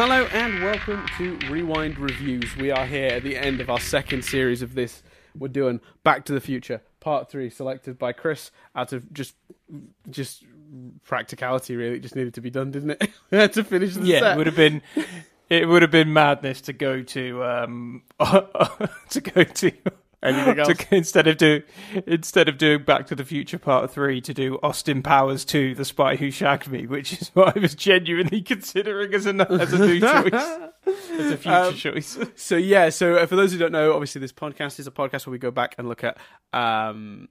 Hello and welcome to Rewind Reviews. We are here at the end of our second series of this. We're doing Back to the Future, Part Three, selected by Chris out of just just practicality. Really, it just needed to be done, didn't it? We had to finish the Yeah, set. it would have been it would have been madness to go to um to go to Anything else? to, instead of do instead of doing Back to the Future Part Three to do Austin Powers Two: The Spy Who Shagged Me, which is what I was genuinely considering as a as a new choice, as a future Um, choice. So yeah, so uh, for those who don't know, obviously this podcast is a podcast where we go back and look at um,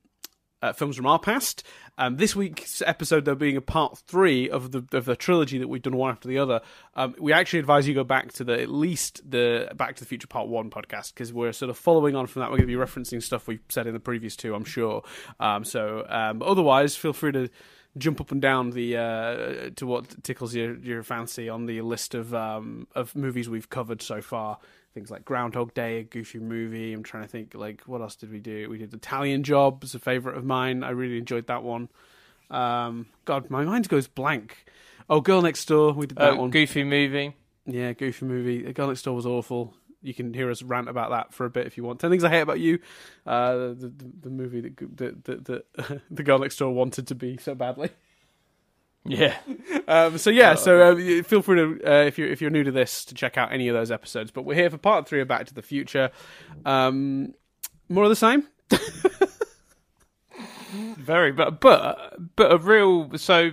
uh, films from our past. Um, this week's episode, though, being a part three of the of the trilogy that we've done one after the other, um, we actually advise you go back to the at least the Back to the Future Part One podcast because we're sort of following on from that. We're going to be referencing stuff we've said in the previous two, I'm sure. Um, so um, otherwise, feel free to jump up and down the uh, to what tickles your your fancy on the list of um, of movies we've covered so far. Things like Groundhog Day, a goofy movie. I'm trying to think like what else did we do? We did Italian Job, it's a favorite of mine. I really enjoyed that one. Um, God, my mind goes blank. Oh, Girl Next Door, we did that Uh, one. goofy movie. Yeah, goofy movie. Girl Next Door was awful. You can hear us rant about that for a bit if you want. Ten things I hate about you. Uh, the, the the movie that that that, that the Girl Next Door wanted to be so badly. Yeah, Um, so yeah, so uh, feel free to uh, if you're if you're new to this to check out any of those episodes. But we're here for part three of Back to the Future. Um, more of the same. very. But but but a real so.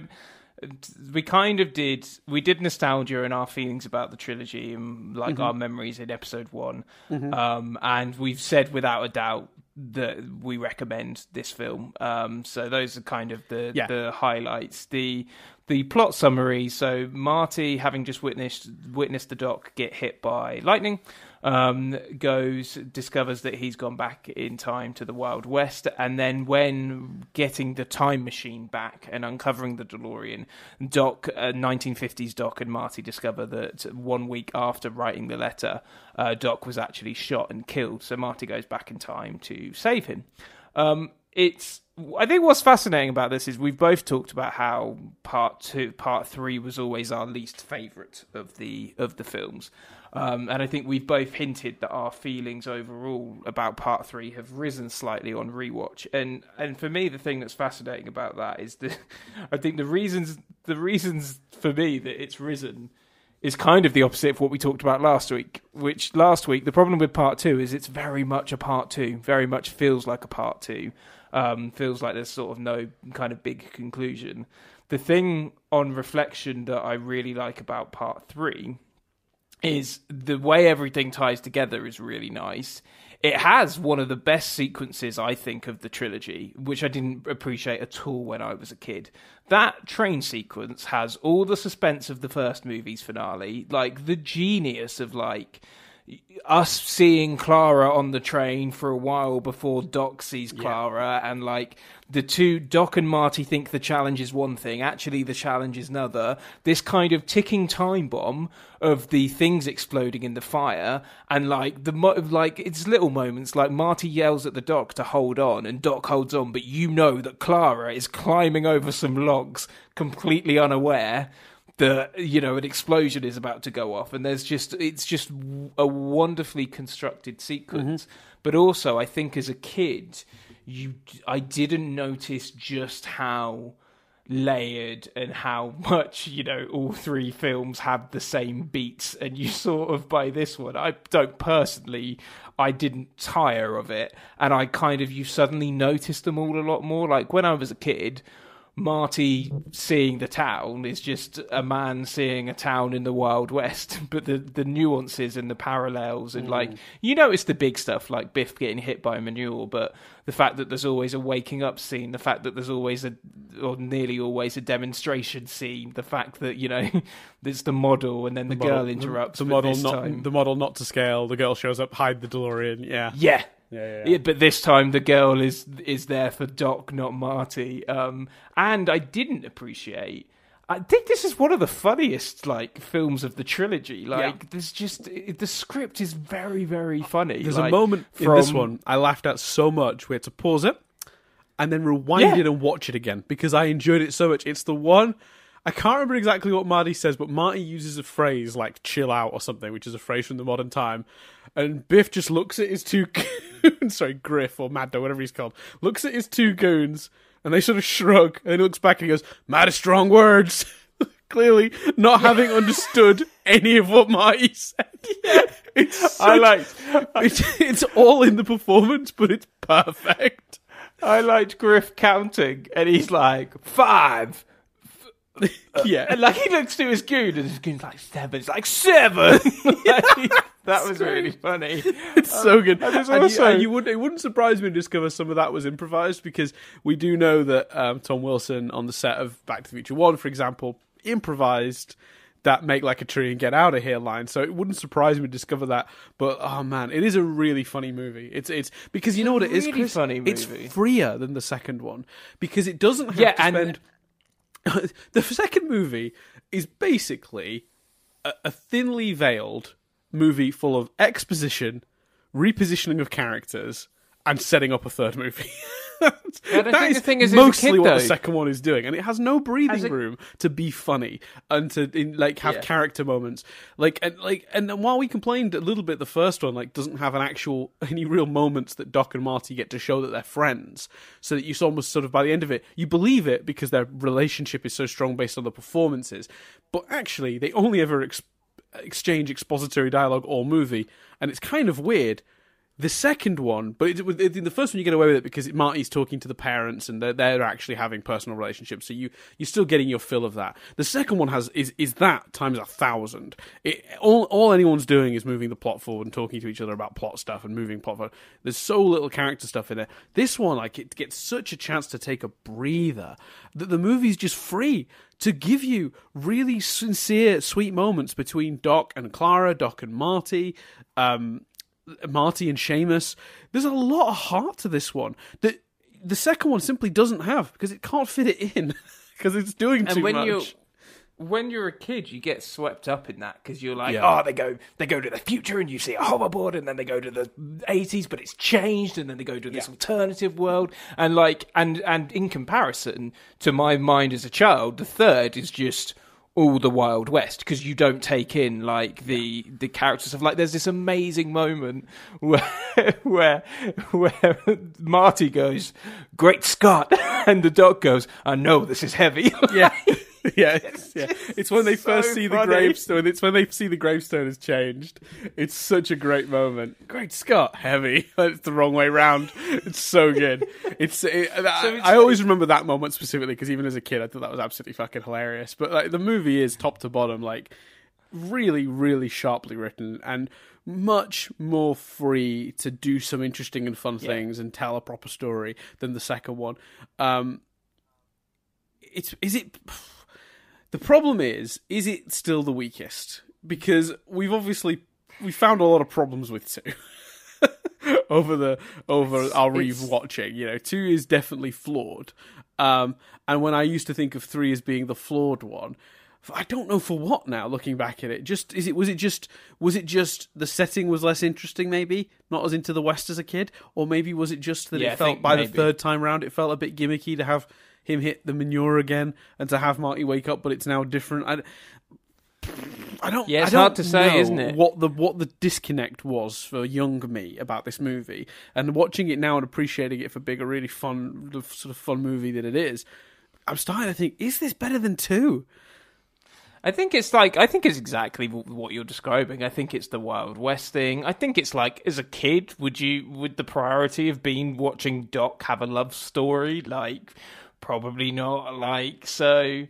we kind of did we did nostalgia and our feelings about the trilogy and like our memories in episode one um and we've said without a doubt that we recommend this film. Um so those are kind of the Yeah. the highlights. The the plot summary. So marty having just witnessed witnessed the doc get hit by lightning um, goes discovers that he's gone back in time to the Wild West, and then when getting the time machine back and uncovering the DeLorean, Doc, uh, 1950s Doc and Marty discover that one week after writing the letter, uh, Doc was actually shot and killed. So Marty goes back in time to save him. Um, it's I think what's fascinating about this is we've both talked about how part two, part three was always our least favourite of the of the films, um, and I think we've both hinted that our feelings overall about part three have risen slightly on rewatch. And and for me, the thing that's fascinating about that is the I think the reasons the reasons for me that it's risen is kind of the opposite of what we talked about last week. Which last week, the problem with part two is it's very much a part two, very much feels like a part two. Um, feels like there's sort of no kind of big conclusion. The thing on reflection that I really like about part three is the way everything ties together is really nice. It has one of the best sequences, I think, of the trilogy, which I didn't appreciate at all when I was a kid. That train sequence has all the suspense of the first movie's finale, like the genius of like us seeing Clara on the train for a while before Doc sees Clara, and like the two Doc and Marty think the challenge is one thing, actually the challenge is another. This kind of ticking time bomb of the things exploding in the fire, and like the mo- like it's little moments like Marty yells at the Doc to hold on, and Doc holds on, but you know that Clara is climbing over some logs, completely unaware that you know an explosion is about to go off and there's just it's just a wonderfully constructed sequence. Mm-hmm. But also i think as a kid you i didn't notice just how layered and how much you know all three films have the same beats and you sort of by this one i don't personally i didn't tire of it. And i kind of you suddenly noticed them all a lot more. Like when i was a kid Marty seeing the town is just a man seeing a town in the Wild West, but the the nuances and the parallels and like mm. you notice the big stuff like Biff getting hit by a manure, but the fact that there's always a waking up scene, the fact that there's always a or nearly always a demonstration scene, the fact that you know there's the model and then the, girl Model- interrupts the, model not time- the model not to scale. The girl shows up, hide the DeLorean. Yeah, yeah. Yeah, yeah. Yeah, but this time the girl is is there for Doc, not Marty. Um, and I didn't appreciate. I think this is one of the funniest like films of the trilogy. Like, Yeah. there's just it, the script is very very funny. There's like, a moment in this one I laughed at so much. We had to pause it and then rewind Yeah. it and watch it again because I enjoyed it so much. It's the one I can't remember exactly what Marty says, but Marty uses a phrase like "chill out" or something, which is a phrase from the modern time. And Biff just looks at his two goons, sorry, Griff or Mad Dog, whatever he's called, looks at his two goons, and they sort of shrug, and he looks back and he goes, "Mad strong words." Clearly, not having understood any of what Marty said. It's such, I like. it's, it's all in the performance, but it's perfect. I liked Griff counting, and he's like five. yeah, And like he looks to his goon, and his goon's like seven. It's like seven. Like, that was really funny. It's so good. and And you- and you, would it wouldn't surprise me to discover some of that was improvised because we do know that um, Tom Wilson on the set of Back to the Future One, for example, improvised that "Make like a tree and get out of here" line. So it wouldn't surprise me to discover that. But oh man, it is a really funny movie. It's it's because you know what it is, really Chris? funny It's freer than the second one because it doesn't have Yeah, to and- spend. the second movie is basically a, a thinly veiled movie full of exposition, repositioning of characters, and setting up a third movie. I think is the thing is, mostly kid, what the second one is doing, and it has no breathing a- room to be funny and to in, like have Yeah. character moments. Like and like and while we complained a little bit, the first one like doesn't have an actual any real moments that Doc and Marty get to show that they're friends, so that you almost sort of by the end of it you believe it because their relationship is so strong based on the performances, but actually they only ever ex- exchange expository dialogue or movie, and it's kind of weird. The second one, but it, it, in the first one you get away with it because Marty's talking to the parents and they're, they're actually having personal relationships, so you you're still getting your fill of that. The second one has is is that times a thousand. It, all all anyone's doing is moving the plot forward and talking to each other about plot stuff and moving plot forward. There's so little character stuff in it. This one, like, it gets such a chance to take a breather that the movie's just free to give you really sincere, sweet moments between Doc and Clara, Doc and Marty. Um, Marty and Seamus. There's a lot of heart to this one that the second one simply doesn't have because it can't fit it in because it's doing too and when much. you when you're a kid, you get swept up in that because you're like, Yeah. oh, they go they go to the future and you see a hoverboard, and then they go to the 80s, but it's changed, and then they go to this alternative world, and like and and in comparison to my mind as a child, the third is just all the Wild West because you don't take in like the the characters of like. There's this amazing moment where where where Marty goes, "Great Scott," and the Doc goes, "I know this is heavy." yeah. Yeah, it's, yeah. It's when they so first see the gravestone. It's when they see the gravestone has changed. It's such a great moment. Great Scott, heavy. It's the wrong way round. It's so good. It's. It, I, it's- I always remember that moment specifically because even as a kid, I thought that was absolutely fucking hilarious. But like the movie is top to bottom, like really, really sharply written and much more free to do some interesting and fun things and tell a proper story than the second one. Um, it's is it the problem is is it still the weakest because we've obviously we found a lot of problems with two over the over our it's- rewatching you know two is definitely flawed um and when i used to think of three as being the flawed one I don't know for what now. Looking back at it, just is it was it just was it just the setting was less interesting? Maybe not as into the West as a kid, or maybe was it just that Yeah, it felt by maybe. the third time round it felt a bit gimmicky to have him hit the manure again and to have Marty wake up, but it's now different. I, I don't. Yeah, it's I don't hard to say, isn't it? What the what the disconnect was for young me about this movie, and watching it now and appreciating it for being a really fun, the sort of fun movie that it is. I'm starting to think: Is this better than two? I think it's like I think it's exactly what you're describing. I think it's the Wild West thing. I think it's like as a kid, would you would the priority have been watching Doc have a love story? Like probably not. Like so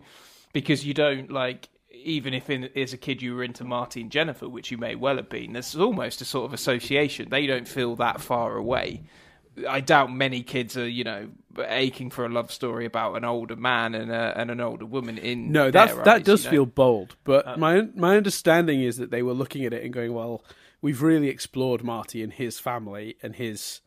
because you don't like even if in, as a kid you were into Marty and Jennifer, which you may well have been. There's almost a sort of association. They don't feel that far away. I doubt many kids are, you know, aching for a love story about an older man and a, and an older woman in No, that that does you know? feel bold, but Uh, my my understanding is that they were looking at it and going, "Well, we've really explored Marty and his family and his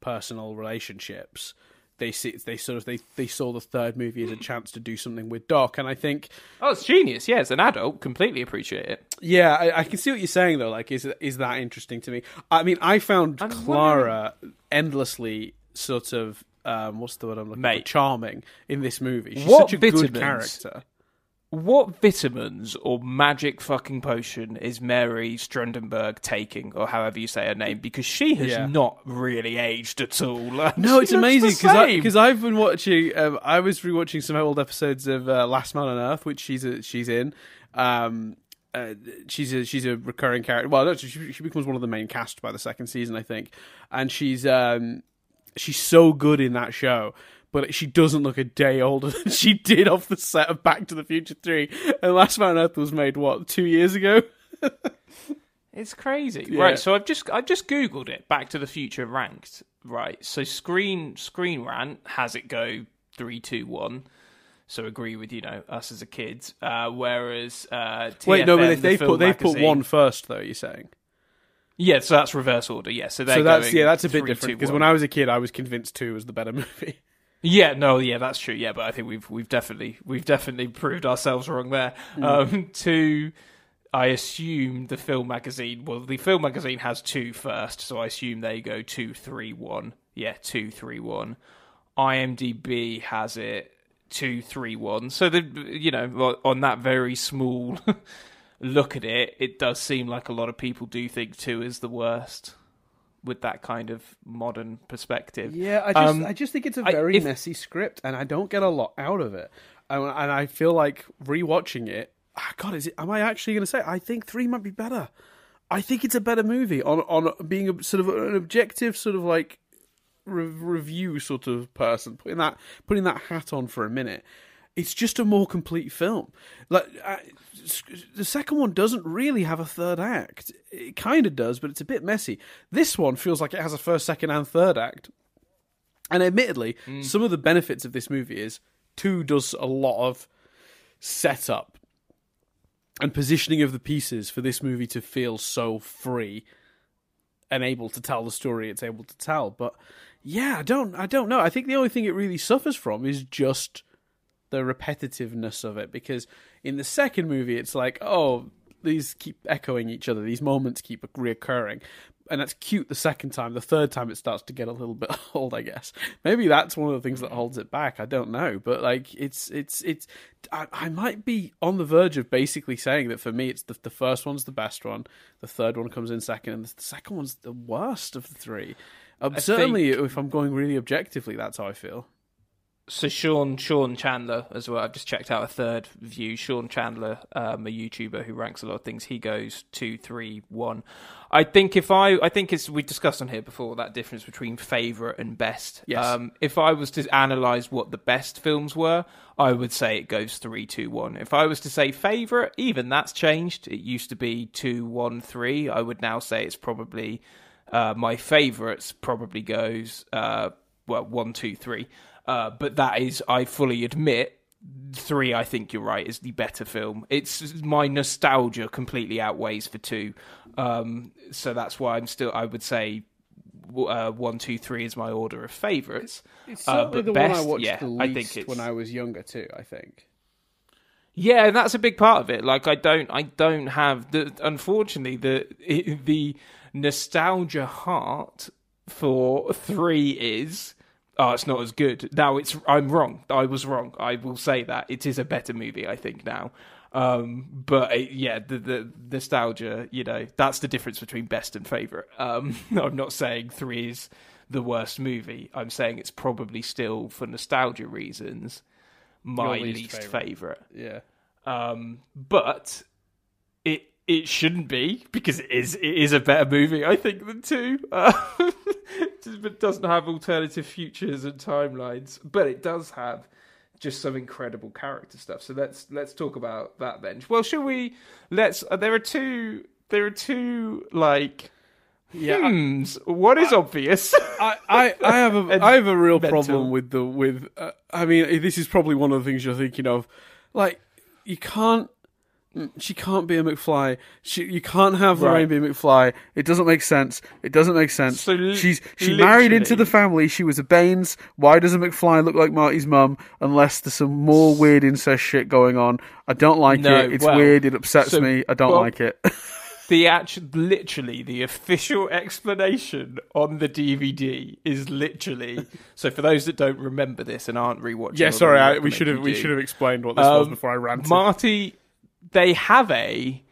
personal relationships." They see, they sort of they, they saw the third movie as a chance to do something with Doc, and I think Oh, it's genius. Yeah, as an adult, completely appreciate it. Yeah, I, I can see what you're saying though. Like, is is that interesting to me? I mean, I found I'm Clara endlessly sort of um, what's the word I'm looking Mate. for? Charming in this movie. She's What such a good character. What vitamins or magic fucking potion is Mary Strandenberg taking, or however you say her name? Because she has Yeah. not really aged at all. No, it's amazing because because I've been watching. Um, I was rewatching some old episodes of uh, Last Man on Earth, which she's a, she's in. Um, uh, she's a she's a recurring character. Well, no, she, she becomes one of the main cast by the second season, I think. And she's um, she's so good in that show. But she doesn't look a day older than she did off the set of Back to the Future Three. And Last Man on Earth was made what two years ago. It's crazy, Yeah. right? So I've just I just googled it. Back to the Future ranked, right? So Screen Screen Rant has it go three, two, one. So agree with you know us as a kid. Uh, whereas uh, Wait, no, but they, the they've put they've put one first, though. You're saying. Yeah, so that's reverse order. Yeah, so so that's yeah, that's a bit three, different because when I was a kid, I was convinced two was the better movie. Yeah, no, yeah, that's true. Yeah, but I think we've we've definitely we've definitely proved ourselves wrong there. Mm. Um, two, I assume the film magazine. Well, the film magazine has two first, so I assume they go two, three, one. Yeah, two, three, one. IMDb has it two, three, one. So the you know on that very small look at it, it does seem like a lot of people do think two is the worst. With that kind of modern perspective, Yeah, I just Um, I just think it's a very if- messy script, and I don't get a lot out of it. And, and I feel like rewatching it. ah, God, is it? Am I actually going to say? I think three might be better. I think it's a better movie on on being a sort of an objective sort of like re- review sort of person putting that putting that hat on for a minute. It's just a more complete film. Like I, the second one doesn't really have a third act. It kind of does, but it's a bit messy. This one feels like it has a first, second, and third act. And admittedly, hmm. some of the benefits of this movie is two does a lot of setup and positioning of the pieces for this movie to feel so free and able to tell the story it's able to tell. But yeah, I don't I don't know. I think the only thing it really suffers from is just the repetitiveness of it because in the second movie it's like, oh, these keep echoing each other, these moments keep reoccurring. And that's cute the second time. The third time it starts to get a little bit old, I guess. Maybe that's one of the things that holds it back. I don't know, but like it's it's it's. I, I might be on the verge of basically saying that for me, it's the the first one's the best one, the third one comes in second, and the second one's the worst of the three. Um, certainly, if I'm going really objectively, that's how I feel. So Sean Sean Chandler as well. I've just checked out a third view. Sean Chandler, um, a YouTuber who ranks a lot of things. He goes two, three, one. I think if I, I think it's we discussed on here before that difference between favorite and best. Yes. Um, if I was to analyze what the best films were, I would say it goes three, two, one. If I was to say favorite, even that's changed. It used to be two, one, three. I would now say it's probably uh, my favorites. Probably goes uh, well one, two, three. Uh, but that is, I fully admit, three. I think you're right is the better film. It's my nostalgia completely outweighs for two, um, so that's why I'm still. I would say uh, one, two, three is my order of favorites. It's Uh, certainly but the one I watched yeah, the I least think it's- when I was younger too. I think. Yeah, and that's a big part of it. Like I don't, I don't have the. Unfortunately, the the nostalgia heart for three is. Oh, it's not as good. Now it's. I'm wrong. I was wrong. I will say that it is a better movie. I think now. Um, but uh, yeah, the, the nostalgia. You know, that's the difference between best and favorite. Um, I'm not saying three is the worst movie. I'm saying it's probably still for nostalgia reasons my Your least, least favorite. Yeah. Um, but it it shouldn't be because it is it is a better movie, I think, than two. Uh, it doesn't have alternative futures and timelines, but it does have just some incredible character stuff. So let's let's talk about that then. Well, shall we? Let's. Uh, there are two. There are two like. Yeah, I- hymns. What is obvious? I, I, I have a I have a real mental. problem with the with. Uh, I mean, this is probably one of the things you're thinking of. Like, you can't. She can't be a McFly. She, you can't have Right. Lorraine be a McFly. It doesn't make sense. It doesn't make sense. So She's she married into the family. She was a Baines. Why does a McFly look like Marty's mum? Unless there's some more weird incest shit going on. I don't like No, it. It's well, weird. It upsets so- me. I don't well- like it. the actual, literally, the official explanation on the DVD is literally. so, for those that don't remember this and aren't rewatching, Yeah, sorry, I, we should have we should have explained what this was Um, before I ranted. Marty, they have a.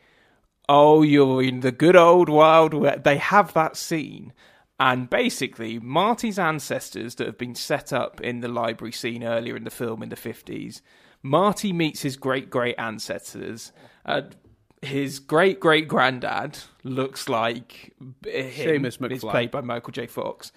Oh, you're in the good old wild west. They have that scene. And basically, Marty's ancestors that have been set up in the library scene earlier in the film in the 50s, Marty meets his great great ancestors. Uh, his great great granddad looks like him. Seamus McFly. played by Michael J. Fox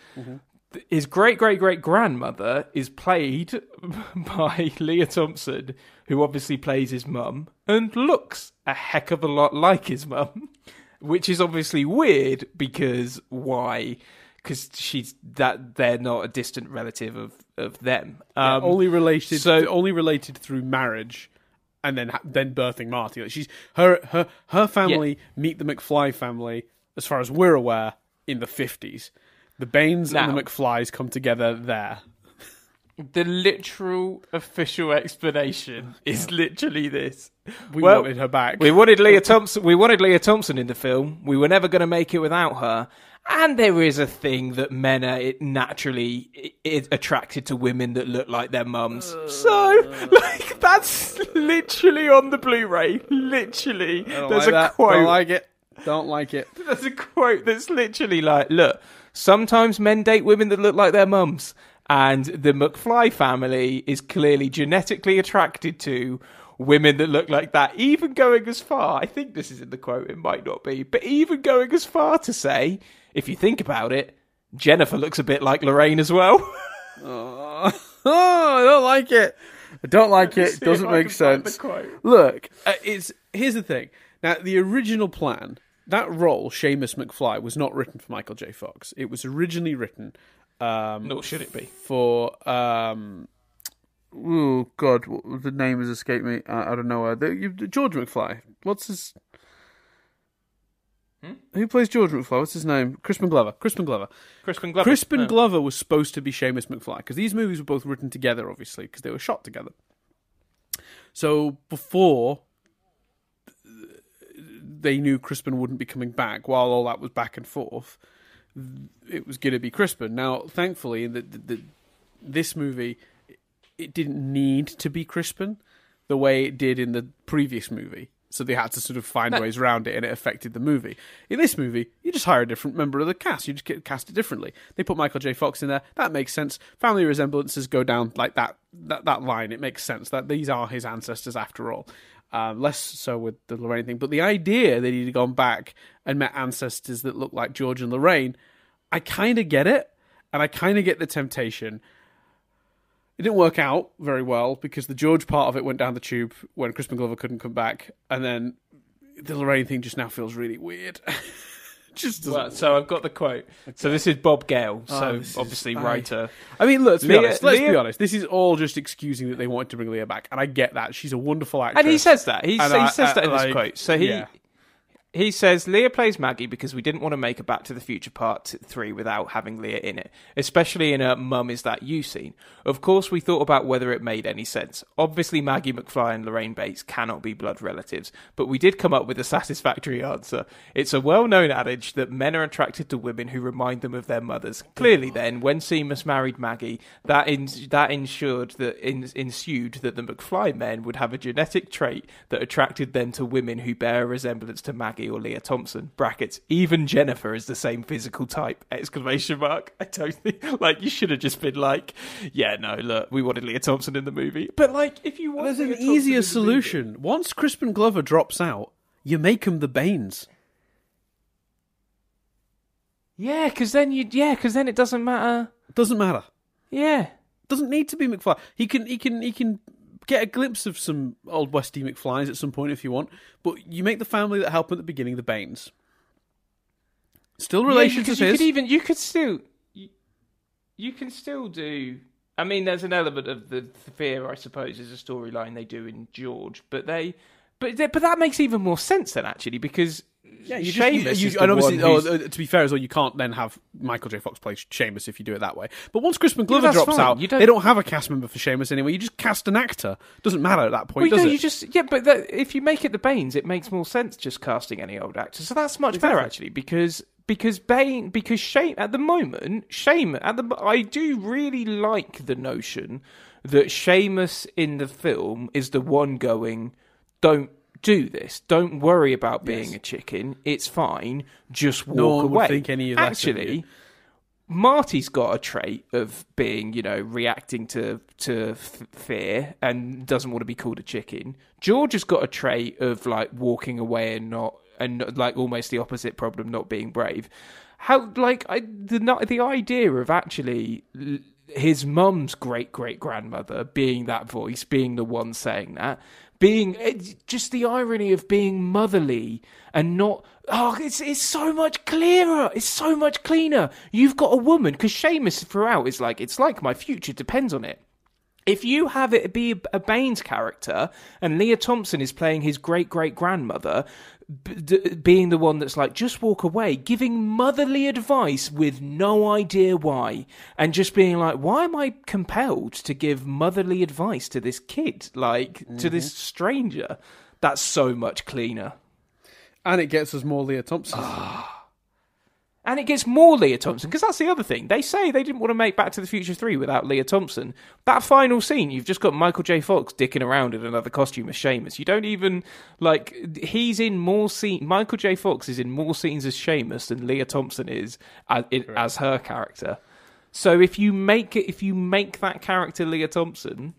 his great great great grandmother is played by Lea Thompson, who obviously plays his mum and looks a heck of a lot like his mum, which is obviously weird because why? Because she's that they're not a distant relative of of them. Um, only related, so- only related through marriage, and then then birthing Marty. Like she's her her her family meet the McFly family, as far as we're aware, in the fifties. The Baines and the McFlys come together there. the literal official explanation is literally this. We Well, wanted her back. We wanted Lea Thompson. We wanted Lea Thompson in the film. We were never going to make it without her. And there is a thing that men are it naturally i- i- attracted to women that look like their mums. so, uh. like, that's literally on the Blu-ray. Literally, there's like a that. quote. Don't like it. Don't like it. There's a quote that's literally like, look, sometimes men date women that look like their mums, and the McFly family is clearly genetically attracted to women that look like that, even going as far, I think this is in the quote, it might not be, but even going as far to say, if you think about it, Jennifer looks a bit like Lorraine as well. Oh, I don't like it. I don't like it. Doesn't make can find the sense. Look, uh, it's here's the thing. Now, the original plan, that role, Seamus McFly, was not written for Michael J. Fox. It was originally written um, Nor should it be. for. Um, oh God, the name has escaped me. Uh, I don't know. Uh, the, George McFly. What's his? Who plays George McFly? What's his name? Crispin Glover. Crispin Glover. Crispin Glover. Crispin Oh. Glover was supposed to be Seamus McFly because these movies were both written together, obviously, because they were shot together. So before they knew Crispin wouldn't be coming back, while all that was back and forth, it was going to be Crispin. Now, thankfully, in the, the, the, this movie, it didn't need to be Crispin the way it did in the previous movie. So they had to sort of find No. ways around it, and it affected the movie. In this movie, you just hire a different member of the cast. You just get cast it differently. They put Michael J. Fox in there. That makes sense. Family resemblances go down like that. That that line. It makes sense that these are his ancestors after all. Um, less so with the Lorraine thing, but the idea that he'd gone back and met ancestors that looked like George and Lorraine, I kind of get it, and I kind of get the temptation. It didn't work out very well because the George part of it went down the tube when Crispin Glover couldn't come back, and then the Lorraine thing just now feels really weird. just. Well, so I've got the quote. So this is Bob Gale, oh, so Oh, this is- obviously I- writer. I mean, let's be Lea- honest. Let's be honest. This is all just excusing that they wanted to bring Lea back, and I get that. She's a wonderful actress. And he says that. He, he says I- that in this like, quote. So he yeah. He says Lea plays Maggie because we didn't want to make a Back to the Future Part Three without having Lea in it, especially in a "Mum, is that you?" scene. Of course, we thought about whether it made any sense. Obviously, Maggie McFly and Lorraine Bates cannot be blood relatives, but we did come up with a satisfactory answer. It's a well-known adage that men are attracted to women who remind them of their mothers. Clearly, then, when Seamus married Maggie, that in- that ensured that in- ensued that the McFly men would have a genetic trait that attracted them to women who bear a resemblance to Maggie or Lea Thompson. Brackets. Even Jennifer is the same physical type. Exclamation mark. I don't think like you should have just been like, yeah, no, look, we wanted Lea Thompson in the movie, but like if you want, There's Lea an Thompson easier the movie- solution. Once Crispin Glover drops out, you make him the Baines. Yeah, because then you, yeah, because then it doesn't matter. Doesn't matter. Yeah. Doesn't need to be McFly. He can he can he can get a glimpse of some old Westy McFlys at some point if you want. But you make the family that help at the beginning the Baines. Still relations yeah, you his. could even you could still you, you can still do. I mean, there's an element of the fear, I suppose, is a storyline they do in George, but they, but they, but that makes even more sense then actually because Yeah, you Seamus just, you, you, and obviously, one oh, to be fair as well, you can't then have Michael J. Fox play Seamus if you do it that way. But once Crispin Glover that's drops fine. out, don't- they don't have a cast member for Seamus anyway. You just cast an actor. Doesn't matter at that point, Well, does no, it? you just yeah, but that, if you make it the Baines, it makes more sense just casting any old actor. So that's much better actually because because Bane because Shame at the moment Shame at the I do really like the notion that Seamus in the film is the one going don't do this don't worry about being Yes. a chicken it's fine just walk No one would away think any of actually. Marty's got a trait of being, you know, reacting to to f- fear and doesn't want to be called a chicken. George has got a trait of like walking away and not and like almost the opposite problem, not being brave. How like I the the idea of actually his mum's great great grandmother being that voice, being the one saying that, being it's just the irony of being motherly and not oh it's it's so much clearer it's so much cleaner. You've got a woman because Seamus throughout is like it's like my future depends on it. If you have it be a Baines character and Lea Thompson is playing his great great grandmother, b- d- being the one that's like, just walk away, giving motherly advice with no idea why, and just being like, why am I compelled to give motherly advice to this kid, like to mm-hmm. this stranger? That's so much cleaner. and it gets us more Lea Thompson. And it gets more Lea mm-hmm. Thompson because that's the other thing. They say they didn't want to make Back to the Future 3 without Lea Thompson. That final scene, you've just got Michael J. Fox dicking around in another costume as Seamus. You don't even, like, he's in more scenes. Michael J. Fox is in more scenes as Seamus than Lea Thompson is as, as her character. So if you make it, if you make that character Lea Thompson.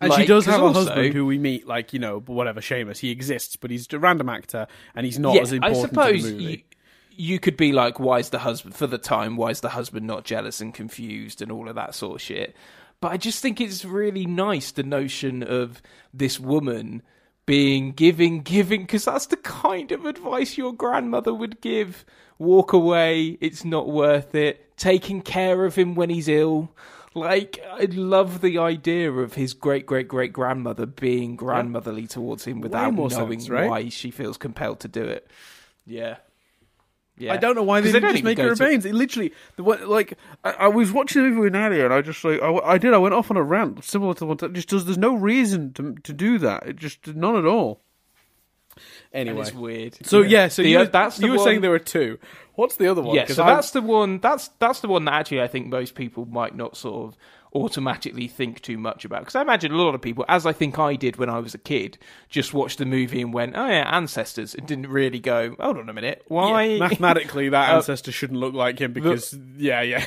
And she does have a also- husband who we meet, like you know, whatever Seamus. He exists, but he's a random actor, and he's not yeah, as I important suppose to the movie. you, you could be like, why is the husband for the time? Why is the husband not jealous and confused and all of that sort of shit? But I just think it's really nice the notion of this woman being giving, giving, because that's the kind of advice your grandmother would give. Walk away, it's not worth it. Taking care of him when he's ill. Like, I love the idea of his great great great grandmother being grandmotherly towards him without knowing sense, right? why she feels compelled to do it. Yeah. Yeah. I don't know why they they didn't just make her a to- It literally, the like I, I was watching the movie with Nadia, and I just like I, I did. I went off on a rant similar to the one that just does. There's no reason to to do that. It just none at all. And Anyway, it's weird. so yeah, so The- you, uh, that's the you were one- saying there were two. What's the other one? Yeah, so I- that's the one. That's that's the one that actually I think most people might not sort of automatically think too much about. Because I imagine a lot of people, as I think I did when I was a kid, just watched the movie and went, "Oh yeah, ancestors," and didn't really go, "Hold on a minute, why?" Yeah, mathematically that Uh, ancestor shouldn't look like him because yeah, yeah.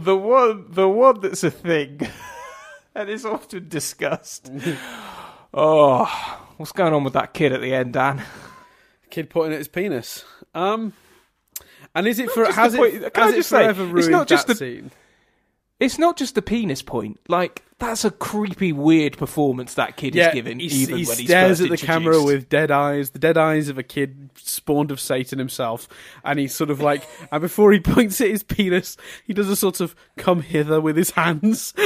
the one, the one that's a thing, and is often discussed. oh, what's going on with that kid at the end, Dan? Kid putting it his penis. Um, and is it Not for has it point- has it just say, forever ruined it's not just that the- scene? It's not just the penis point. Like that's a creepy, weird performance that kid Yeah, is giving. he, even he when he's stares at the camera with dead eyes, the dead eyes of a kid spawned of Satan himself, and he's sort of like, and before he points at his penis, he does a sort of come hither with his hands.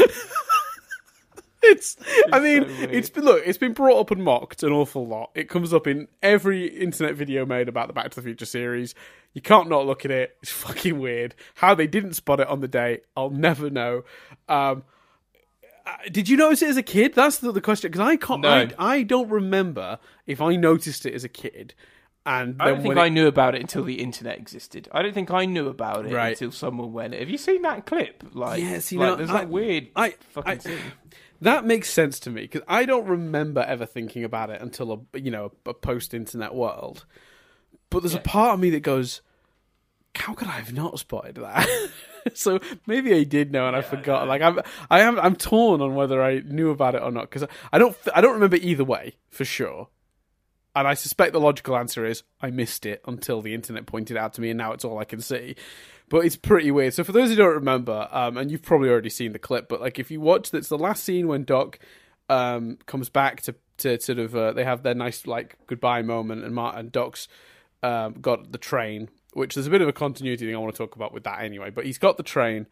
It's, I mean, so it's been look, it's been brought up and mocked an awful lot. It comes up in every internet video made about the Back to the Future series. You can't not look at it. It's fucking weird. How they didn't spot it on the day, I'll never know. Um, uh, did you notice it as a kid? That's the, the question because I can't. No. I, I don't remember if I noticed it as a kid. And I don't think when I knew about it until the internet existed. I don't think I knew about it Right. until someone went. Have you seen that clip? Like, Yeah, see, like now, there's I- that weird I- fucking I-. That makes sense to me because I don't remember ever thinking about it until a you know a post-internet world. But there's a part of me that goes, "How could I have not spotted that?" so maybe I did know and I forgot. Like I'm, I am, I'm torn on whether I knew about it or not because I don't, I don't remember either way for sure. And I suspect the logical answer is I missed it until the internet pointed out to me, and now it's all I can see. But it's pretty weird. So for those who don't remember, um, and you've probably already seen the clip, but like if you watch, that's the last scene when Doc um, comes back to to sort of uh, they have their nice like goodbye moment, and Martin and Doc's um, got the train, which there's a bit of a continuity thing I want to talk about with that anyway. But he's got the train,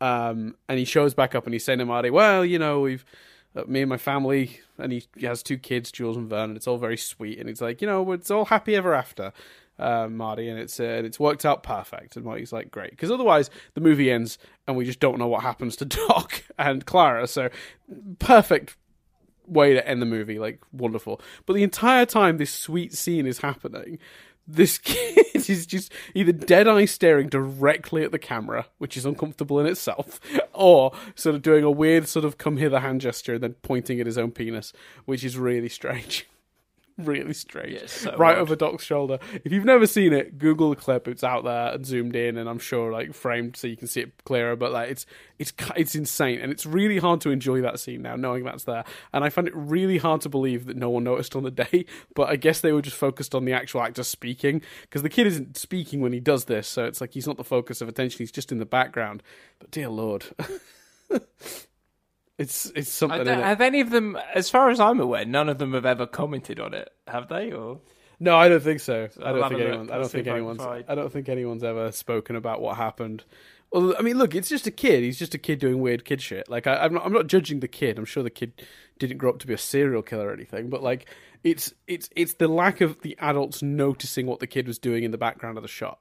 um, and he shows back up and he's saying to Marty, "Well, you know, we've uh, me and my family, and he, he has two kids, Jules and Vernon. And it's all very sweet, and it's like you know, it's all happy ever after." Uh, Marty, and it's uh, and it's worked out perfect. And Marty's like, great, because otherwise the movie ends and we just don't know what happens to Doc and Clara. So perfect way to end the movie, like wonderful. But the entire time this sweet scene is happening, this kid is just either dead eye staring directly at the camera, which is uncomfortable in itself, or sort of doing a weird sort of come hither hand gesture and then pointing at his own penis, which is really strange. Really strange. So right odd. over Doc's shoulder. If you've never seen it, Google the clip. It's out there and zoomed in, and I'm sure like framed so you can see it clearer. But like it's it's it's insane, and it's really hard to enjoy that scene now, knowing that's there. And I find it really hard to believe that no one noticed on the day. But I guess they were just focused on the actual actor speaking because the kid isn't speaking when he does this, so it's like he's not the focus of attention. He's just in the background. But dear lord. It's it's I something. don't- have any of them, as far as I'm aware, none of them have ever commented on it, have they? Or No, I don't think so. I don't think anyone. I don't think if I can anyone's. I don't think anyone's ever spoken about what happened. Well, I mean, look, it's just a kid. He's just a kid doing weird kid shit. Like, I, I'm not. I'm not judging the kid. I'm sure the kid didn't grow up to be a serial killer or anything. But like, it's it's it's the lack of the adults noticing what the kid was doing in the background of the shot.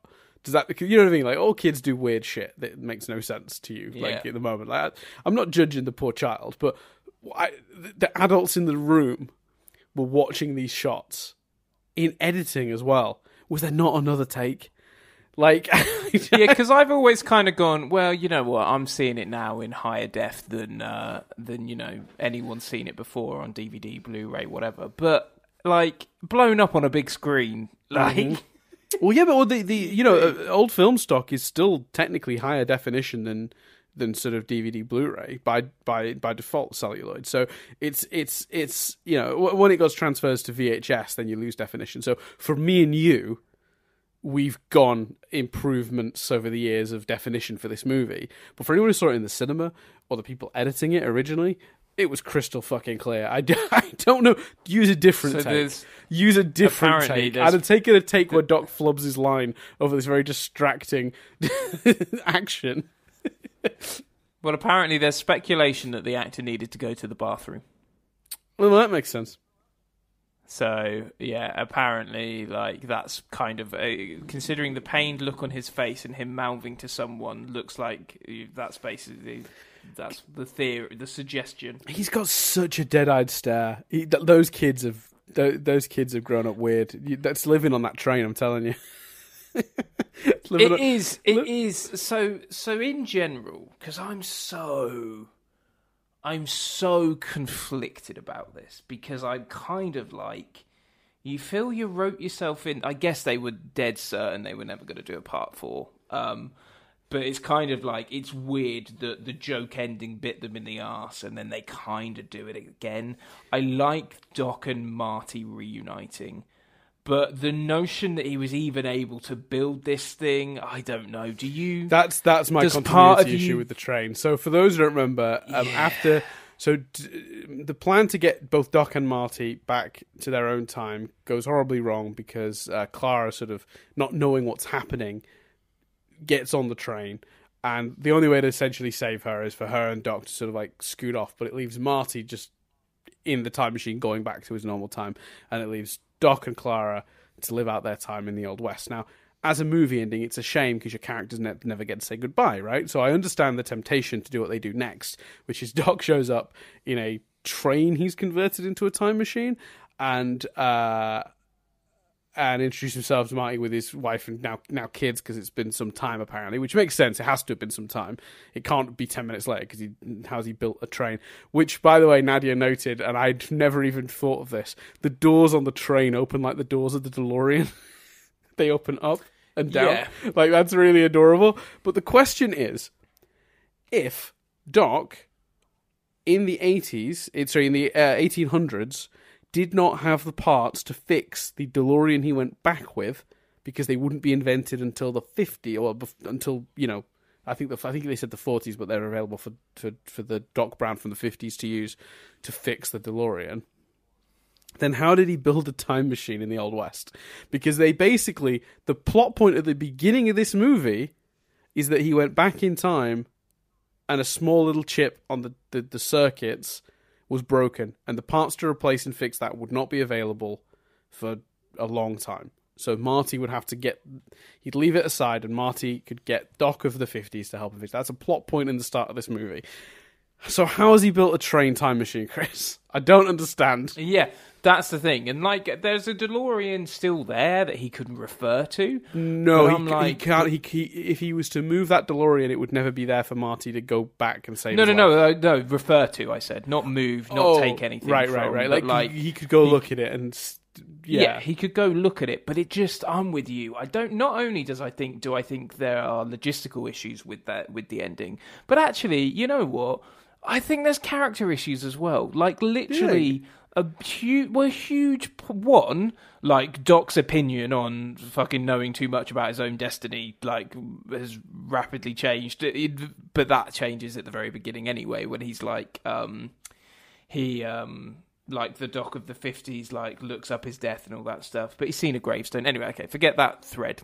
Does that? You know what I mean? Like, all kids do weird shit that makes no sense to you. Like Yeah. at the moment, like, I'm not judging the poor child, but I, the adults in the room were watching these shots in editing as well. Was there not another take? Like, yeah, because I've always kind of gone, well, you know what? I'm seeing it now in higher def than uh, than you know anyone's seen it before on DVD, Blu-ray, whatever. But like blown up on a big screen, like Mhm. Well, yeah, but well, the the you know uh, old film stock is still technically higher definition than than sort of DVD Blu-ray by by by default celluloid. So it's it's it's you know w- when it goes transfers to VHS, then you lose definition. So for me and you, we've gone improvements over the years of definition for this movie. But for anyone who saw it in the cinema or the people editing it originally. It was crystal fucking clear. I, d- I don't know. Use a different So take. Use a different take. I'd have taken a take where Doc flubs his line over this very distracting action. well, apparently there's speculation that the actor needed to go to the bathroom. Well, that makes sense. So yeah, apparently, like that's kind of a, considering the pained look on his face and him mouthing to someone looks like that's basically that's the theory, the suggestion. He's got such a dead-eyed stare. He, th- those kids have th- those kids have grown up weird. You, that's living on that train. I'm telling you. It on- is. It look- is. So so in general, because I'm so. I'm so conflicted about this because I'm kind of like, you feel you wrote yourself in. I guess they were dead certain they were never going to do a part four. Um, but it's kind of like it's weird that the joke ending bit them in the ass and then they kind of do it again. I like Doc and Marty reuniting. But the notion that he was even able to build this thing, I don't know. Do you? That's that's my continuity part of issue you- with the train. So for those who don't remember, um, after so d- the plan to get both Doc and Marty back to their own time goes horribly wrong because uh, Clara, sort of not knowing what's happening, gets on the train. And the only way to essentially save her is for her and Doc to sort of like scoot off, but it leaves Marty just in the time machine going back to his normal time, and it leaves Doc and Clara to live out their time in the Old West. Now, as a movie ending, it's a shame because your characters ne- never get to say goodbye, right? So I understand the temptation to do what they do next, which is Doc shows up in a train he's converted into a time machine, and uh, and introduce himself to Marty with his wife and now now kids because it's been some time apparently, which makes sense. It has to have been some time. It can't be ten minutes later because he how's he built a train? Which, by the way, Nadia noted, and I'd never even thought of this. The doors on the train open like the doors of the DeLorean. they open up and down. Yeah. Like that's really adorable. But the question is, if Doc in the eighties, sorry, in the uh, eighteen hundreds, did not have the parts to fix the DeLorean he went back with because they wouldn't be invented until the 50 or until you know I think the I think they said the 40s but they're available for for, for the Doc Brown from the 50s to use to fix the DeLorean. Then how did he build a time machine in the old west? Because they basically the plot point at the beginning of this movie is that he went back in time and a small little chip on the, the, the circuits was broken, and the parts to replace and fix that would not be available for a long time. So Marty would have to get, he'd leave it aside, and Marty could get Doc of the 50s to help him. Fix. That's a plot point in the start of this movie. So how has he built a train time machine, Chris? I don't understand. Yeah, that's the thing. And like, there's a DeLorean still there that he couldn't refer to. No, he, I'm c- he like- can't. He, he if he was to move that DeLorean, it would never be there for Marty to go back and save. No, his no, no, uh, no. Refer to. I said, not move, not Oh, take anything. Right, from, right, right. Like, like he, he could go look at it and yeah. yeah, he could go look at it, but it just I'm with you. I don't not only does I think do I think there are logistical issues with that with the ending, but actually, you know what? I think there's character issues as well. Like literally a huge well huge one like Doc's opinion on fucking knowing too much about his own destiny like has rapidly changed. It- it- but that changes at the very beginning anyway when he's like um he um like the doc of the 50s like looks up his death and all that stuff. But he's seen a gravestone. Anyway okay forget that thread.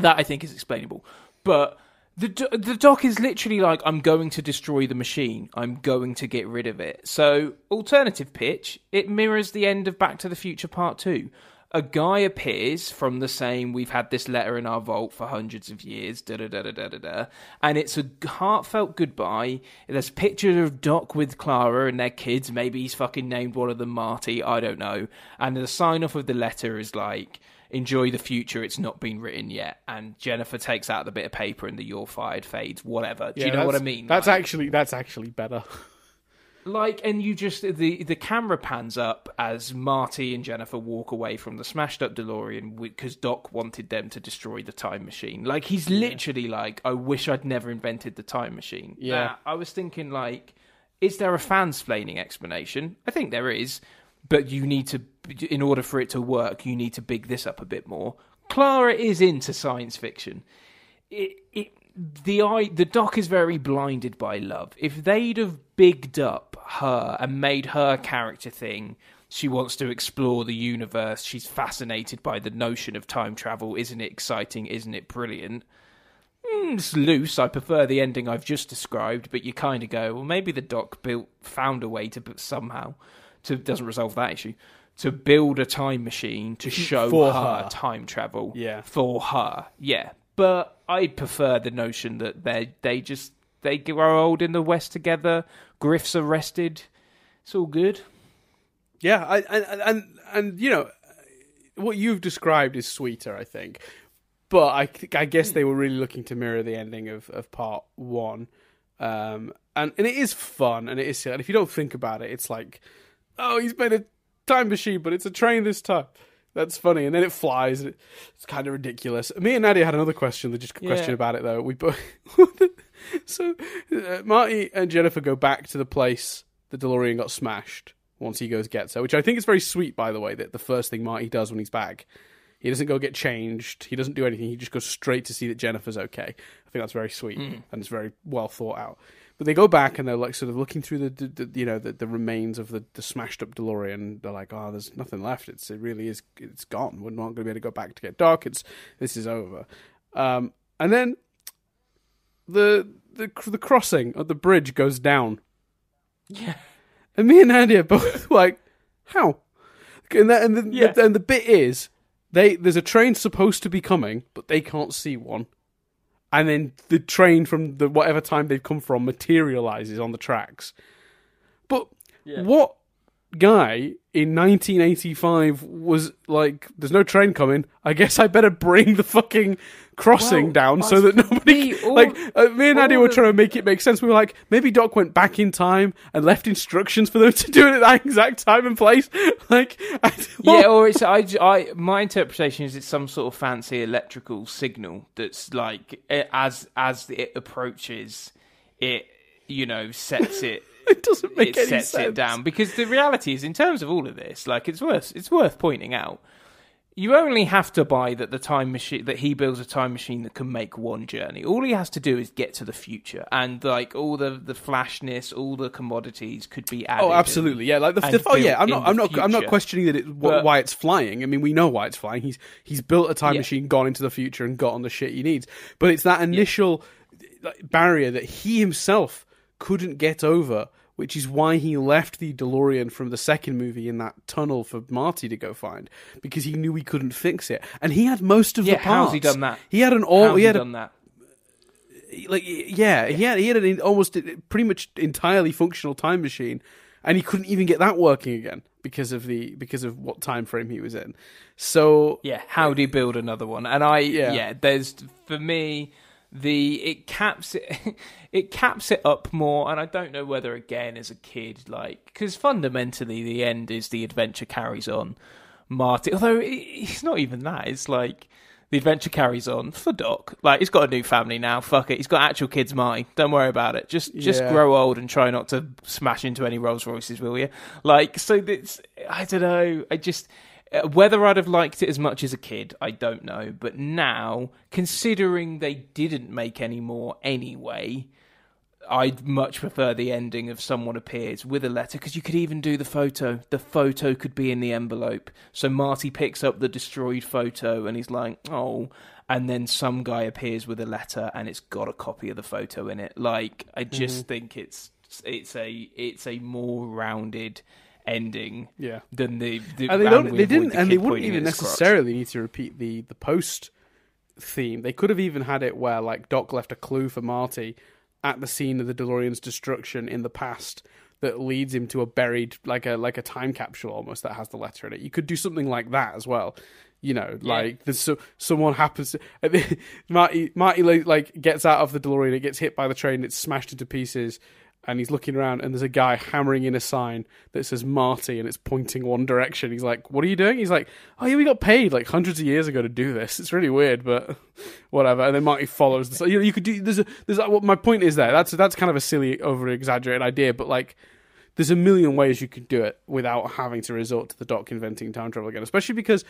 That i think is explainable. But the do- the doc is literally like i'm going to destroy the machine. I'm going to get rid of it. So alternative pitch it mirrors the end of back to the future part 2 a guy appears from the same we've had this letter in our vault for hundreds of years da da da da da da da and it's a heartfelt goodbye. There's pictures of doc with clara and their kids. Maybe he's fucking named one of them marty. I don't know. And the sign off of the letter is like enjoy the future it's not been written yet and jennifer takes out the bit of paper and the you're fired fades whatever do Yeah, you know what i mean That's Like- actually that's actually better. like and you just the the camera pans up as Marty and Jennifer walk away from the smashed up DeLorean because Doc wanted them to destroy the time machine. Like he's literally like, I wish I'd never invented the time machine. Yeah. Now, I was thinking like, is there a fansplaining explanation? I think there is, but you need to, in order for it to work, you need to big this up a bit more. Clara is into science fiction it, it the the doc is very blinded by love. If they'd have bigged up her and made her character thing, she wants to explore the universe. She's fascinated by the notion of time travel. Isn't it exciting? Isn't it brilliant? Mm, it's loose. I prefer the ending I've just described, but you kind of go, well, maybe the doc built found a way to somehow to doesn't resolve that issue to build a time machine to show For her her. time travel Yeah. for her. Yeah, but I prefer the notion that they they just they grow old in the West together. Griff's arrested. It's all good. Yeah, I, and and and you know what you've described is sweeter, I think. But I I guess they were really looking to mirror the ending of, of part one, um, and and it is fun and it is. And if you don't think about it, it's like, oh, he's made a time machine, but it's a train this time. That's funny, and then it flies. It, it's kind of ridiculous. Me and Nadia had another question, they just a question about it though. We both so uh, Marty and Jennifer go back to the place the DeLorean got smashed once he goes gets her, which I think is very sweet, by the way. That the first thing Marty does when he's back, he doesn't go get changed. He doesn't do anything. He just goes straight to see that Jennifer's okay. I think that's very sweet and it's very well thought out. But they go back and they're like sort of looking through the, the, the you know the, the remains of the, the smashed up DeLorean. They're like, oh, there's nothing left. It's it really is. It's gone. We're not going to be able to go back to get Doc. It's this is over. Um, and then the the the crossing of the bridge goes down. Yeah. And me and Nadia both like, how? And, that, and, the, Yeah. and the bit is, they there's a train supposed to be coming, but they can't see one. And then the train from the whatever time they've come from materializes on the tracks. But what guy in 1985 was like, "There's no train coming. I guess I better bring the fucking crossing Well, down so that nobody all- like." Uh, me and all were trying to make it make sense. We were like, maybe Doc went back in time and left instructions for them to do it at that exact time and place. Like, Yeah, or it's I, I my interpretation is it's some sort of fancy electrical signal that's like as as it approaches, it you know sets it it doesn't make it any sets sense. it down because the reality is in terms of all of this like it's worth it's worth pointing out you only have to buy that the time machine that he builds a time machine that can make one journey all he has to do is get to the future and like all the the flashness all the commodities could be added Oh, absolutely, yeah. Like the, the oh yeah, I'm not, I'm not, I'm not questioning that it wh- But- why it's flying. I mean, we know why it's flying. He's he's built a time Yeah. machine, gone into the future, and got on the shit he needs. But it's that initial like, barrier that he himself couldn't get over which is why he left the DeLorean from the second movie in that tunnel for Marty to go find because he knew he couldn't fix it, and he had most of Yeah, the parts. how's he done that? He had an all. How's he he had a done that? like yeah, he had he had an almost uh, pretty much entirely functional time machine, and he couldn't even get that working again because of the because of what time frame he was in. So Yeah, how do you build another one? And I, Yeah. yeah, there's for me the it caps it it caps it up more, and I don't know whether again as a kid, like because fundamentally the end is the adventure carries on. Marty, although it, it's not even that, it's like. The adventure carries on for Doc. Like he's got a new family now. Fuck it. He's got actual kids, Marty. Don't worry about it. Just just Yeah. grow old and try not to smash into any Rolls Royces, will you? Like so. It's I don't know. I just Uh, whether I'd have liked it as much as a kid, I don't know. But now, considering they didn't make any more anyway, I'd much prefer the ending of someone appears with a letter because you could even do the photo. The photo could be in the envelope. So Marty picks up the destroyed photo and he's like, "Oh," and then some guy appears with a letter and it's got a copy of the photo in it. Like I just mm-hmm. think it's it's a it's a more rounded ending yeah, than the, the and they don't. They didn't, and they wouldn't even his crotch. necessarily need to repeat the the post theme. They could have even had it where like Doc left a clue for Marty at the scene of the DeLorean's destruction in the past that leads him to a buried like a like a time capsule almost that has the letter in it. You could do something like that as well. You know, like there's so someone happens. To, Marty Marty like gets out of the DeLorean, it gets hit by the train, it's smashed into pieces, and he's looking around, and there's a guy hammering in a sign that says Marty, and it's pointing one direction. He's like, "What are you doing?" He's like, "Oh yeah, we got paid like hundreds of years ago to do this. It's really weird, but whatever." And then Marty follows. The, you know, you could do. There's a. There's a, what my point is there. That's that's kind of a silly, over exaggerated idea, but like. There's a million ways you could do it without having to resort to the Doc inventing time travel again, especially because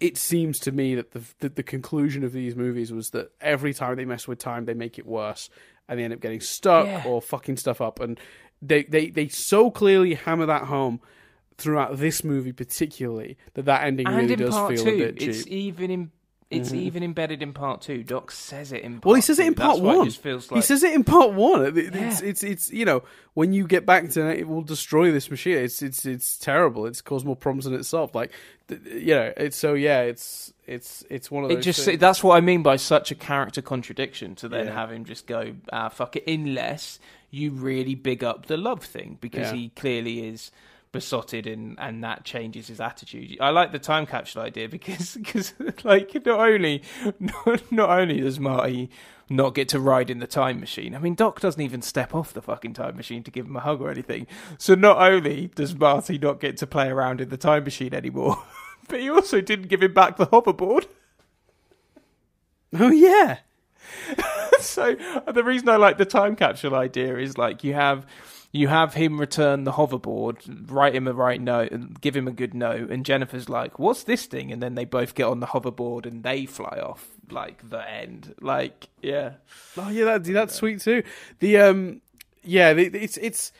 it seems to me that the, the the conclusion of these movies was that every time they mess with time, they make it worse, and they end up getting stuck Yeah. or fucking stuff up. And they, they they so clearly hammer that home throughout this movie, particularly that that ending and really in does part feel two, a bit cheap. it's even in, it's even embedded in part two. Doc says it in. Part Well, he says it in part That's one. Feels he says it in part one. It- it- It's, Yeah. it's it's you know when you get back to it, it will destroy this machine. It's it's it's terrible. It's caused more problems than it's solved. Like you know, it's so yeah. It's it's it's one of it just things. that's what I mean by such a character contradiction to then Yeah. have him just go ah fuck it unless you really big up the love thing because Yeah. he clearly is besotted and and that changes his attitude. I like the time capsule idea because because like not only not, not only does Marty not get to ride in the time machine. I mean, Doc doesn't even step off the fucking time machine to give him a hug or anything. So not only does Marty not get to play around in the time machine anymore, but he also didn't give him back the hoverboard. oh yeah. so the reason I like the time capsule idea is like you have you have him return the hoverboard, write him a right note, and give him a good note. And Jennifer's like, "What's this thing?" And then they both get on the hoverboard and they fly off. Like the end. Like yeah, Oh yeah, that, that's sweet too. The um, yeah, the, it's it's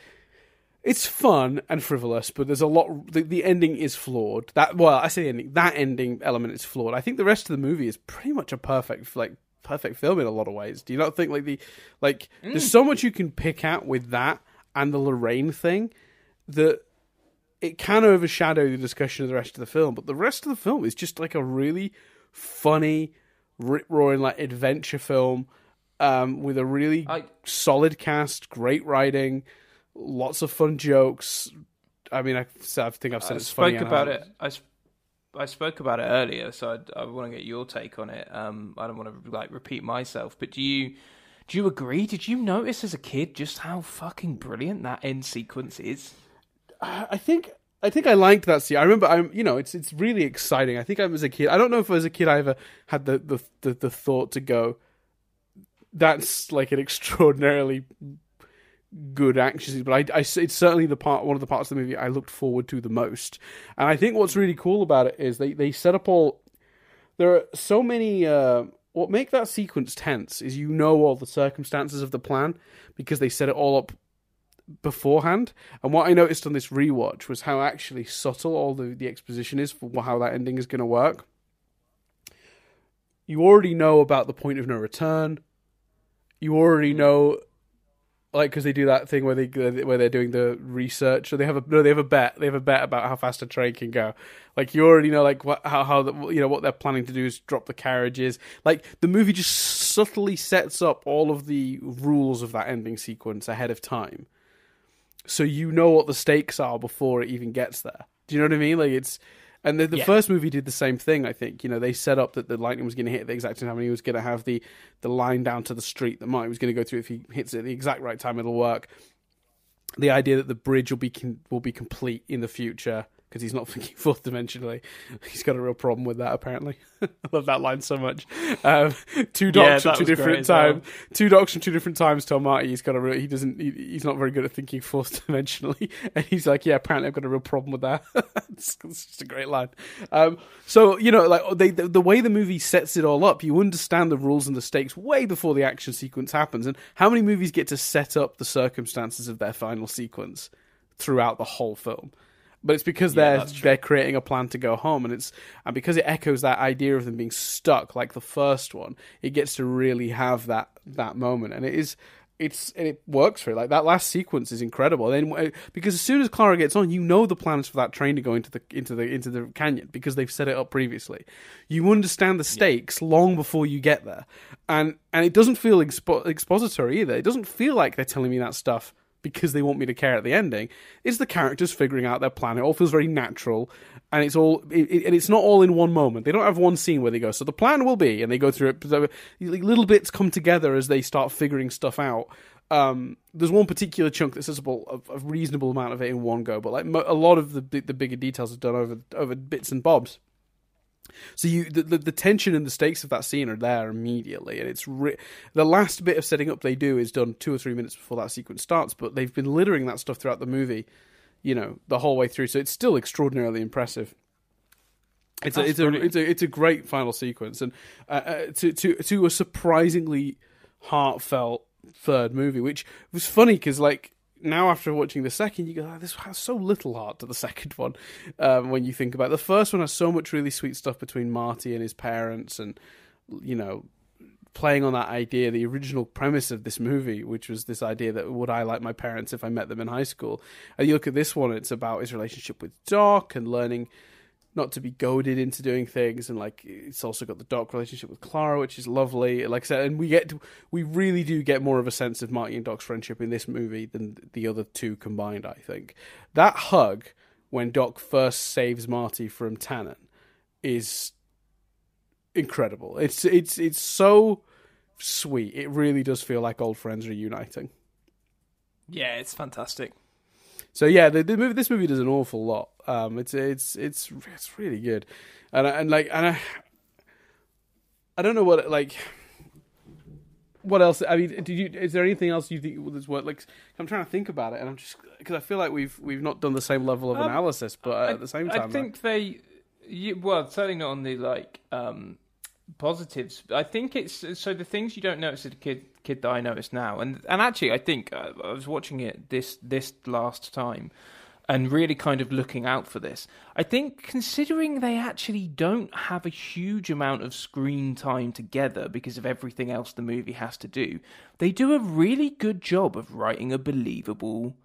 it's fun and frivolous, but there's a lot. The, the ending is flawed. That well, I say the ending. That ending element is flawed. I think the rest of the movie is pretty much a perfect like perfect film in a lot of ways. Do you not think like the like there's so much you can pick out with that and the Lorraine thing that it can overshadow the discussion of the rest of the film, but the rest of the film is just like a really funny, rip roaring like adventure film um, with a really I- solid cast, great writing, lots of fun jokes. I mean, I, I think I've said I it's funny. spoke and about it. I, sp- I spoke about it earlier, so I'd, I want to get your take on it. Um, I don't want to like repeat myself, but do you do you agree? Did you notice as a kid just how fucking brilliant that end sequence is? I think I think I liked that scene. I remember I'm you know it's it's really exciting. I think I was a kid. I don't know if as a kid I ever had the the the, the thought to go. That's like an extraordinarily good action scene, but I, I it's certainly the part one of the parts of the movie I looked forward to the most. And I think what's really cool about it is they they set up all. There are so many. Uh, what make that sequence tense is you know all the circumstances of the plan because they set it all up beforehand. And what I noticed on this rewatch was how actually subtle all the, the exposition is for how that ending is going to work. You already know about the point of no return. You already know like because they do that thing where they where they're doing the research, or they have a no, they have a bet. They have a bet about how fast a train can go. Like you already know, like what how how the, you know what they're planning to do is drop the carriages. Like the movie just subtly sets up all of the rules of that ending sequence ahead of time, so you know what the stakes are before it even gets there. Do you know what I mean? Like it's and the, the Yeah. first movie did the same thing. I think you know they set up that the lightning was going to hit at the exact time, and he was going to have the the line down to the street that Marty was going to go through. If he hits it at the exact right time, it'll work. The idea that the bridge will be will be complete in the future because he's not thinking fourth dimensionally. He's got a real problem with that. Apparently, I love that line so much. Um, two Yeah, docs from two different as well. times. Two docs from two different times tell Marty he's got a real, he doesn't he, he's not very good at thinking fourth dimensionally, and he's like, yeah, apparently I've got a real problem with that. it's, it's just a great line. Um, so you know, like they, the, the way the movie sets it all up, you understand the rules and the stakes way before the action sequence happens. And how many movies get to set up the circumstances of their final sequence throughout the whole film? But it's because Yeah, they're they're creating a plan to go home, and it's and because it echoes that idea of them being stuck, like the first one, it gets to really have that that moment, and it is it's and it works for it. Like that last sequence is incredible. Then uh, because as soon as Clara gets on, you know the plans for that train to go into the into the into the canyon because they've set it up previously. You understand the stakes long before you get there, and and it doesn't feel expo- expository either. It doesn't feel like they're telling me that stuff because they want me to care at the ending. It's the characters figuring out their plan. It all feels very natural, and it's all it, it- and it's not all in one moment. They don't have one scene where they go. So the plan will be, and they go through it. Little bits come together as they start figuring stuff out. Um, there's one particular chunk that's visible a, a reasonable amount of it in one go, but like mo- a lot of the the bigger details are done over over bits and bobs. So you the, the, the tension and the stakes of that scene are there immediately, and it's re- the last bit of setting up they do is done two or three minutes before that sequence starts. But they've been littering that stuff throughout the movie, you know, the whole way through. So it's still extraordinarily impressive. It's a, it's a it's a it's a great final sequence, and uh, uh, to to to a surprisingly heartfelt third movie, which was funny because like now after watching the second, you go, oh, this has so little heart to the second one. Um, when you think about it. the first one, has so much really sweet stuff between Marty and his parents, and you know, playing on that idea, the original premise of this movie, which was this idea that would I like my parents if I met them in high school. And you look at this one, it's about his relationship with Doc and learning not to be goaded into doing things and like it's also got the Doc relationship with Clara which is lovely. Like I said and we get to, we really do get more of a sense of Marty and Doc's friendship in this movie than the other two combined I think. That hug when Doc first saves Marty from Tannen is incredible. It's it's it's so sweet. It really does feel like old friends reuniting. Yeah, it's fantastic. So yeah, the, the movie, this movie does an awful lot. Um, it's it's it's it's really good, and I- and like and I, I don't know what like, what else? I mean, did you? Is there anything else you think was worth? Like, I'm trying to think about it, and I'm just because I feel like we've we've not done the same level of Um, analysis, but uh, at the same time, I think they, you, well, certainly not on the like um, positives. I think it's so the things you don't notice as a kid, kid that I notice now, and and actually, I think uh, I was watching it this this last time, and really kind of looking out for this. I think considering they actually don't have a huge amount of screen time together because of everything else the movie has to do, they do a really good job of writing a believable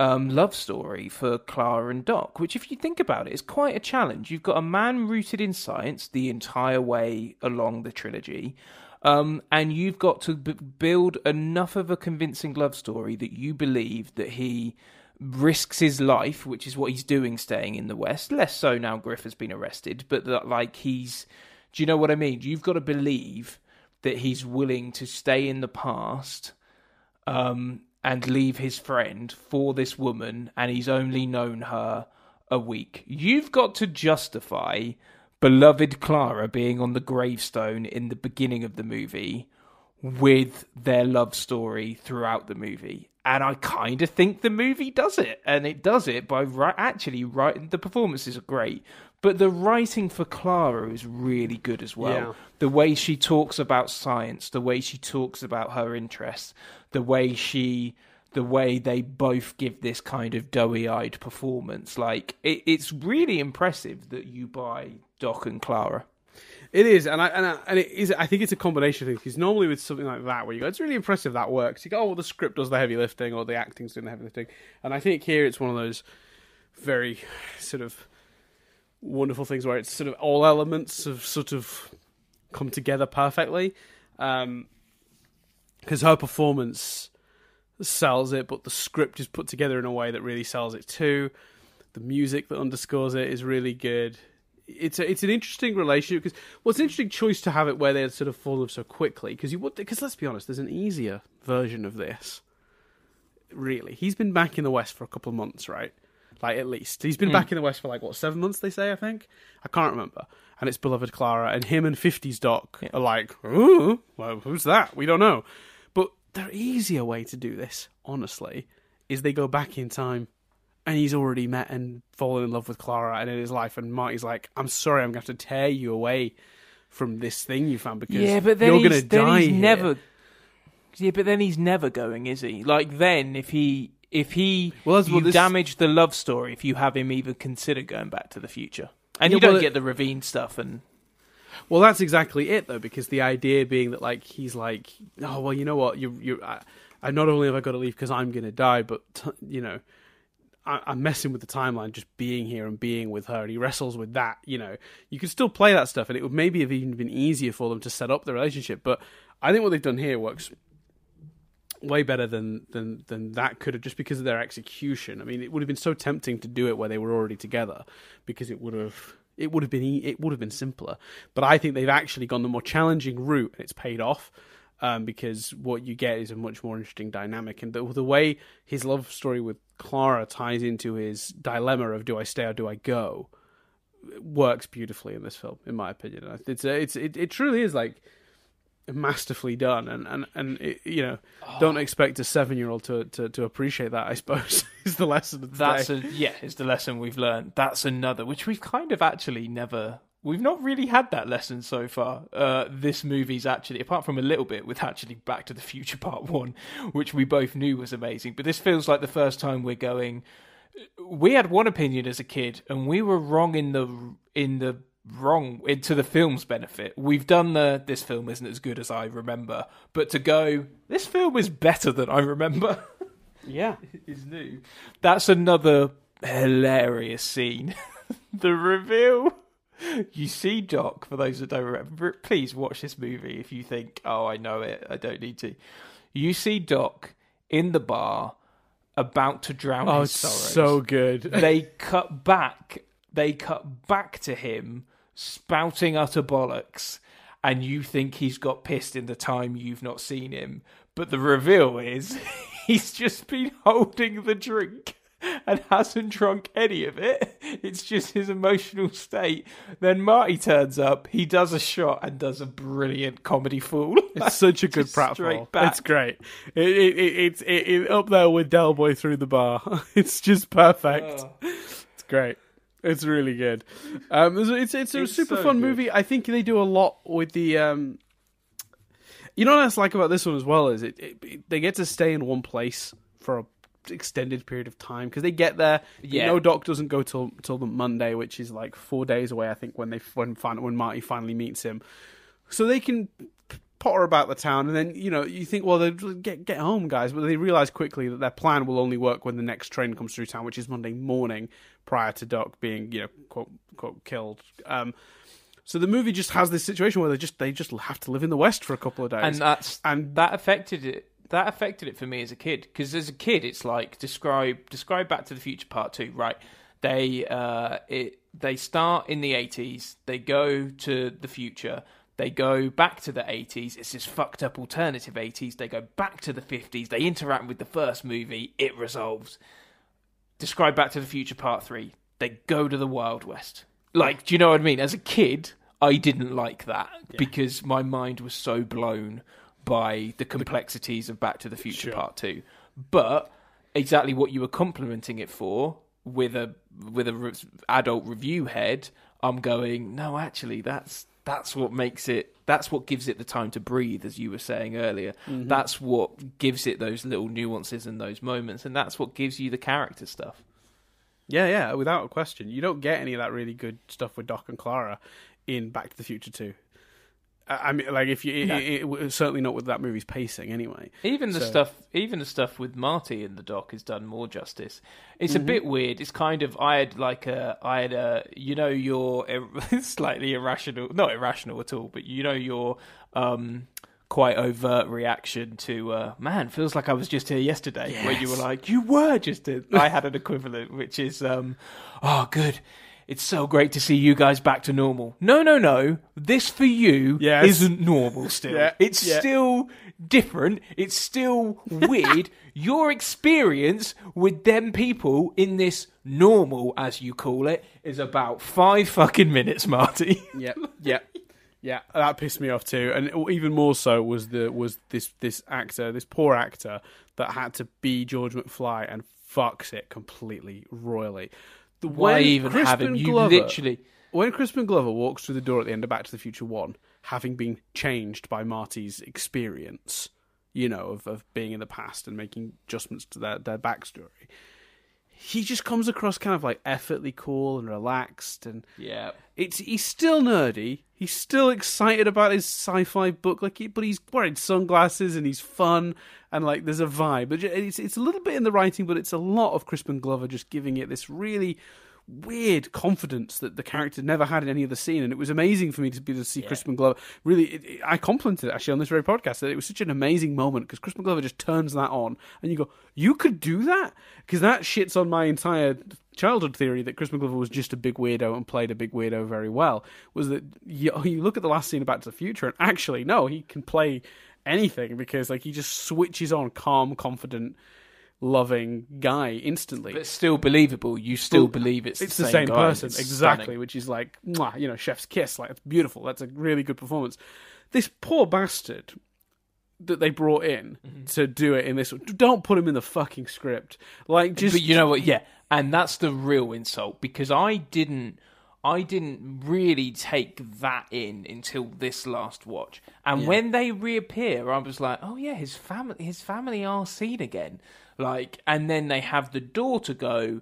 um, love story for Clara and Doc, which, if you think about it, is quite a challenge. You've got a man rooted in science the entire way along the trilogy, um, and you've got to b- build enough of a convincing love story that you believe that he risks his life, which is what he's doing staying in the West. Less so now Griff has been arrested, but that, like, he's. Do you know what I mean? You've got to believe that he's willing to stay in the past um, and leave his friend for this woman, and he's only known her a week. You've got to justify beloved Clara being on the gravestone in the beginning of the movie with their love story throughout the movie. And I kind of think the movie does it, and it does it by ri- actually writing. The performances are great, but the writing for Clara is really good as well Yeah. the way she talks about science, the way she talks about her interests, the way she, the way they both give this kind of doughy-eyed performance. Like it, it's really impressive that you buy Doc and Clara. It is, and I, and I, and it is. I think it's a combination of things. Because normally with something like that, where you go, it's really impressive that works. You go, oh, well, the script does the heavy lifting, or the acting's doing the heavy lifting. And I think here it's one of those very sort of wonderful things where it's sort of all elements have sort of come together perfectly. Um, because her performance sells it, but the script is put together in a way that really sells it too. The music that underscores it is really good. It's a, it's an interesting relationship because well, it's an interesting choice to have it where they sort of fall off so quickly because you would because let's be honest, there's an easier version of this. Really, he's been back in the West for a couple of months, right? Like at least he's been hmm. back in the West for like what seven months? They say I think I can't remember. And it's beloved Clara and him and 50s Doc are like, ooh, well, who's that? We don't know. But the easier way to do this, honestly, is they go back in time and he's already met and fallen in love with Clara and in his life. And Marty's like, I'm sorry, I'm going to have to tear you away from this thing you found because Yeah, but then you're he's, going to die. he's here." never. Yeah, but then he's never going, is he? Like then, if he if he Well, that's you what this- damage the love story, if you have him even consider going back to the future, and Yeah, you don't well, get the Ravine stuff, and Well, that's exactly it, though, because the idea being that, like, he's like, oh, well, you know what? You, you, I, I not only have I got to leave because I'm going to die, but t- you know, I, I'm messing with the timeline, just being here and being with her. And he wrestles with that. You know, you could still play that stuff, and it would maybe have even been easier for them to set up the relationship. But I think what they've done here works way better than than than that could have just because of their execution. I mean, it would have been so tempting to do it where they were already together because it would have it would have been it would have been simpler. But I think they've actually gone the more challenging route and it's paid off. Um, because what you get is a much more interesting dynamic, and the, the way his love story with Clara ties into his dilemma of do I stay or do I go works beautifully in this film, in my opinion. It's a, it's it, it truly is like masterfully done, and and and it, you know, don't expect a seven year old to, to to appreciate that. I suppose is the lesson of the that's day. a yeah, it's the lesson we've learned. That's another which we've kind of actually never. We've not really had that lesson so far. Uh, this movie's actually, apart from a little bit with actually Back to the Future Part One, which we both knew was amazing. But this feels like the first time we're going. We had one opinion as a kid, and we were wrong in the in the wrong into the film's benefit. We've done the this film isn't as good as I remember, but to go this film is better than I remember. yeah. is new. That's another hilarious scene. the reveal. You see Doc, for those that don't remember, please watch this movie if you think, oh, I know it, I don't need to. You see Doc in the bar about to drown Oh, his sorrows. so good. they cut back, they cut back to him spouting utter bollocks, and you think he's got pissed in the time you've not seen him. But the reveal is he's just been holding the drink and hasn't drunk any of it. It's just his emotional state. Then Marty turns up, he does a shot and does a brilliant comedy fool. It's such a good pratfall. It's great. It, it, it, it's it, it, up there with Del Boy through the bar. It's just perfect. Oh. It's great. It's really good. Um, it's it's, it's a It's super so fun good. movie. I think they do a lot with the. Um, you know what I like about this one as well is it, it, it- they get to stay in one place for a extended period of time because they get there. You Yeah. know, Doc doesn't go till till the Monday, which is like four days away. I think when they when when Marty finally meets him, so they can potter about the town, and then you know you think, well, they get get home, guys, but they realize quickly that their plan will only work when the next train comes through town, which is Monday morning, prior to Doc being you know quote quote killed. Um, so the movie just has this situation where they just they just have to live in the West for a couple of days, and that's and that affected it that affected it for me as a kid because as a kid it's like describe describe back to the future part 2 right? They uh it they start in the 80s they go to the future they go back to the 80s it's this fucked up alternative 80s they go back to the 50s they interact with the first movie it resolves. Describe back to the future part 3 they go to the wild west. Like do you know what i mean? As a kid i didn't like that because my mind was so blown by the complexities of back to the future Sure. part 2 but exactly what you were complimenting it for with a with a re- adult review head i'm going no actually that's that's what makes it that's what gives it the time to breathe as you were saying earlier Mm-hmm. that's what gives it those little nuances and those moments and that's what gives you the character stuff Yeah, yeah, without a question. You don't get any of that really good stuff with Doc and Clara in Back to the Future 2. I mean, like if you, No. it, it, certainly not with that movie's pacing anyway. Even the So- stuff, even the stuff with Marty in the doc is done more justice. It's Mm-hmm. a bit weird. It's kind of I had like a I had a you know your slightly irrational, not irrational at all, but you know your um quite overt reaction to uh man feels like I was just here yesterday, where you were like you were just. Here. I had an equivalent, which is um oh good. It's so great to see you guys back to normal. No, no, no. This for you Yes. isn't normal still. Yeah, It's yeah. still different. It's still weird. Your experience with them people in this normal, as you call it, is about five fucking minutes, Marty. yep, yep. yeah. That pissed me off too, and even more so was the was this this actor, this poor actor that had to be George McFly and fucks it completely royally. Why when even have him? Crispin You Glover- literally. when Crispin Glover walks through the door at the end of Back to the Future One, having been changed by Marty's experience, you know, of, of being in the past and making adjustments to their, their backstory, he just comes across kind of like effortlessly cool and relaxed and Yeah. it's he's still nerdy. He's still excited about his sci-fi book, like, he, but he's wearing sunglasses and he's fun and like there's a vibe. But it's it's a little bit in the writing, but it's a lot of Crispin Glover just giving it this really weird confidence that the character never had in any other scene, and it was amazing for me to be to see Crispin Glover. Really, it, it- I complimented it actually on this very podcast that it was such an amazing moment because Crispin Glover just turns that on, and you go, "You could do that," because that shits on my entire childhood theory that Crispin Glover was just a big weirdo and played a big weirdo very well. Was that you, you look at the last scene of Back to the Future, and actually, no, he can play anything because like he just switches on calm, confident. Loving guy instantly. But still believable. You still believe it's, it's the the same, same person It's exactly stunning. which is like mwah, you know chef's kiss like it's beautiful that's a really good performance this poor bastard that they brought in Mm-hmm. to do it in this don't put him in the fucking script like just but you know what? Yeah, and that's the real insult because I didn't, I didn't really take that in until this last watch. And when they reappear, I was like, oh yeah, his family, his family are seen again. Like, and then they have the daughter go,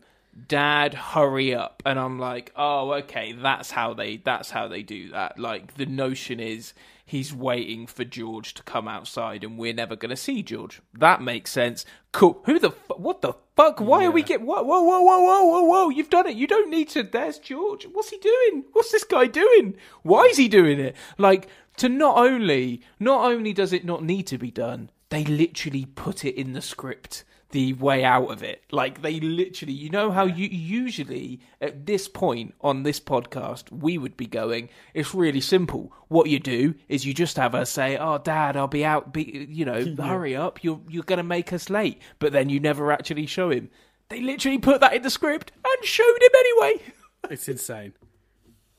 "Dad, hurry up!" And I'm like, oh okay, that's how they, that's how they do that. Like the notion is. He's waiting for George to come outside, and we're never going to see George. That makes sense. Cool. Who the fu- what the fuck? Why are we get whoa whoa whoa whoa whoa whoa whoa? You've done it. You don't need to. There's George. What's he doing? What's this guy doing? Why is he doing it? Like to not only not only does it not need to be done, they literally put it in the script. The way out of it, like they literally, you know how you usually at this point on this podcast we would be going. It's really simple. What you do is you just have her say, "Oh, Dad, I'll be out. Be, you know, hurry up. You're you're gonna make us late." But then you never actually show him. They literally put that in the script and showed him anyway. it's insane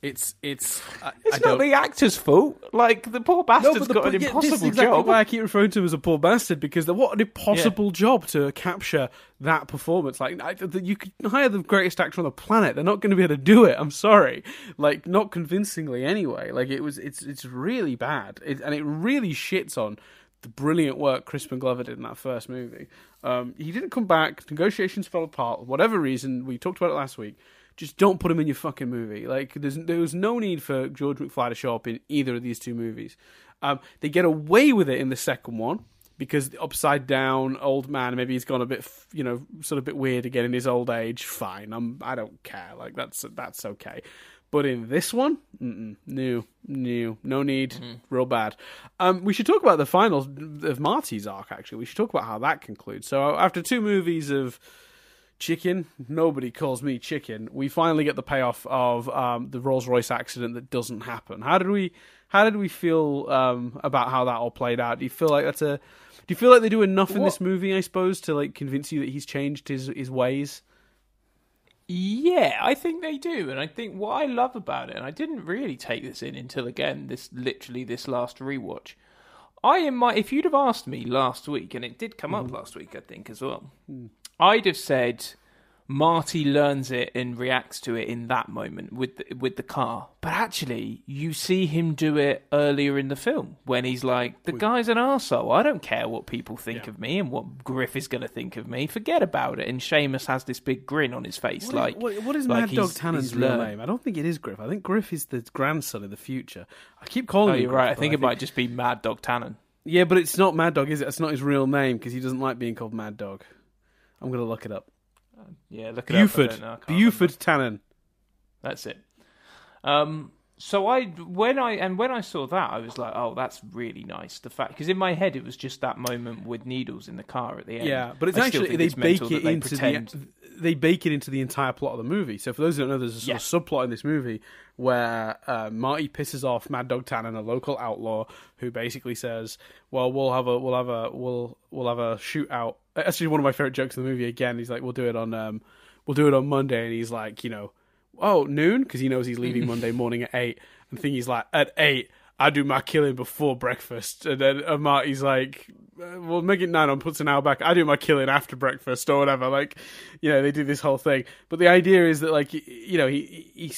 it's it's I, It's I not the actor's fault. Like the poor bastard's got an yeah, this is impossible exactly job. Why I keep referring to him as a poor bastard because the, what an impossible job to capture that performance. Like I, the, you could hire the greatest actor on the planet, they're not going to be able to do it. I'm sorry, like not convincingly anyway. Like it was, it's it's really bad, it, and it really shits on the brilliant work Crispin Glover did in that first movie. Um, he didn't come back. Negotiations fell apart. Whatever reason, we talked about it last week. Just don't put him in your fucking movie. Like there's there was no need for George McFly to show up in either of these two movies. Um, they get away with it in the second one because the upside down old man maybe he's gone a bit you know sort of a bit weird again in his old age. Fine, I'm I don't care. Like that's that's okay. But in this one, new, new, no need, real bad. Um, we should talk about the final of Marty's arc. Actually, we should talk about how that concludes. So after two movies of chicken, nobody calls me chicken. We finally get the payoff of um, the Rolls Royce accident that doesn't happen. How did we? How did we feel um, about how that all played out? Do you feel like that's a? Do you feel like they do enough in What- this movie? I suppose to like convince you that he's changed his his ways. Yeah, I think they do, and I think what I love about it, and I didn't really take this in until again this literally this last rewatch. I in my if you'd have asked me last week, and it did come up last week, I think as well, I'd have said Marty learns it and reacts to it in that moment with the, with the car. But actually, you see him do it earlier in the film when he's like, "The guy's an arsehole. I don't care what people think Yeah. of me and what Griff is going to think of me. Forget about it." And Seamus has this big grin on his face, What is- like, what, what is like Mad Dog Tannen's real name? I don't think it is Griff. I think Griff is the grandson of the future. I keep calling Oh, you're Griff, right. I think it might just be Mad Dog Tannen. Yeah, but it's not Mad Dog, is it? It's not his real name because he doesn't like being called Mad Dog. I'm gonna look it up. Yeah, look it up. I Buford, don't know, I can't Buford Tannen. That's it. Um, so I when I and when I saw that, I was like, oh, that's really nice. The fact because in my head it was just that moment with needles in the car at the end. Yeah, but it's I actually they it's bake it they into pretend. the they bake it into the entire plot of the movie. So for those who don't know, there's a sort Yeah. of subplot in this movie where uh, Marty pisses off Mad Dog Tannen, a local outlaw, who basically says, "Well, we'll have a we'll have a we'll we'll have a shootout." Actually, one of my favorite jokes in the movie. Again, he's like, "We'll do it on um we'll do it on Monday," and he's like, you know, "Oh noon," because he knows he's leaving Monday morning at eight. And Thingy's like, "At eight, I do my killing before breakfast," and then uh, Marty's like, uh, "Well, make it nine and puts an hour back. I do my killing after breakfast or whatever." Like, you know, they do this whole thing. But the idea is that, like, you know, he he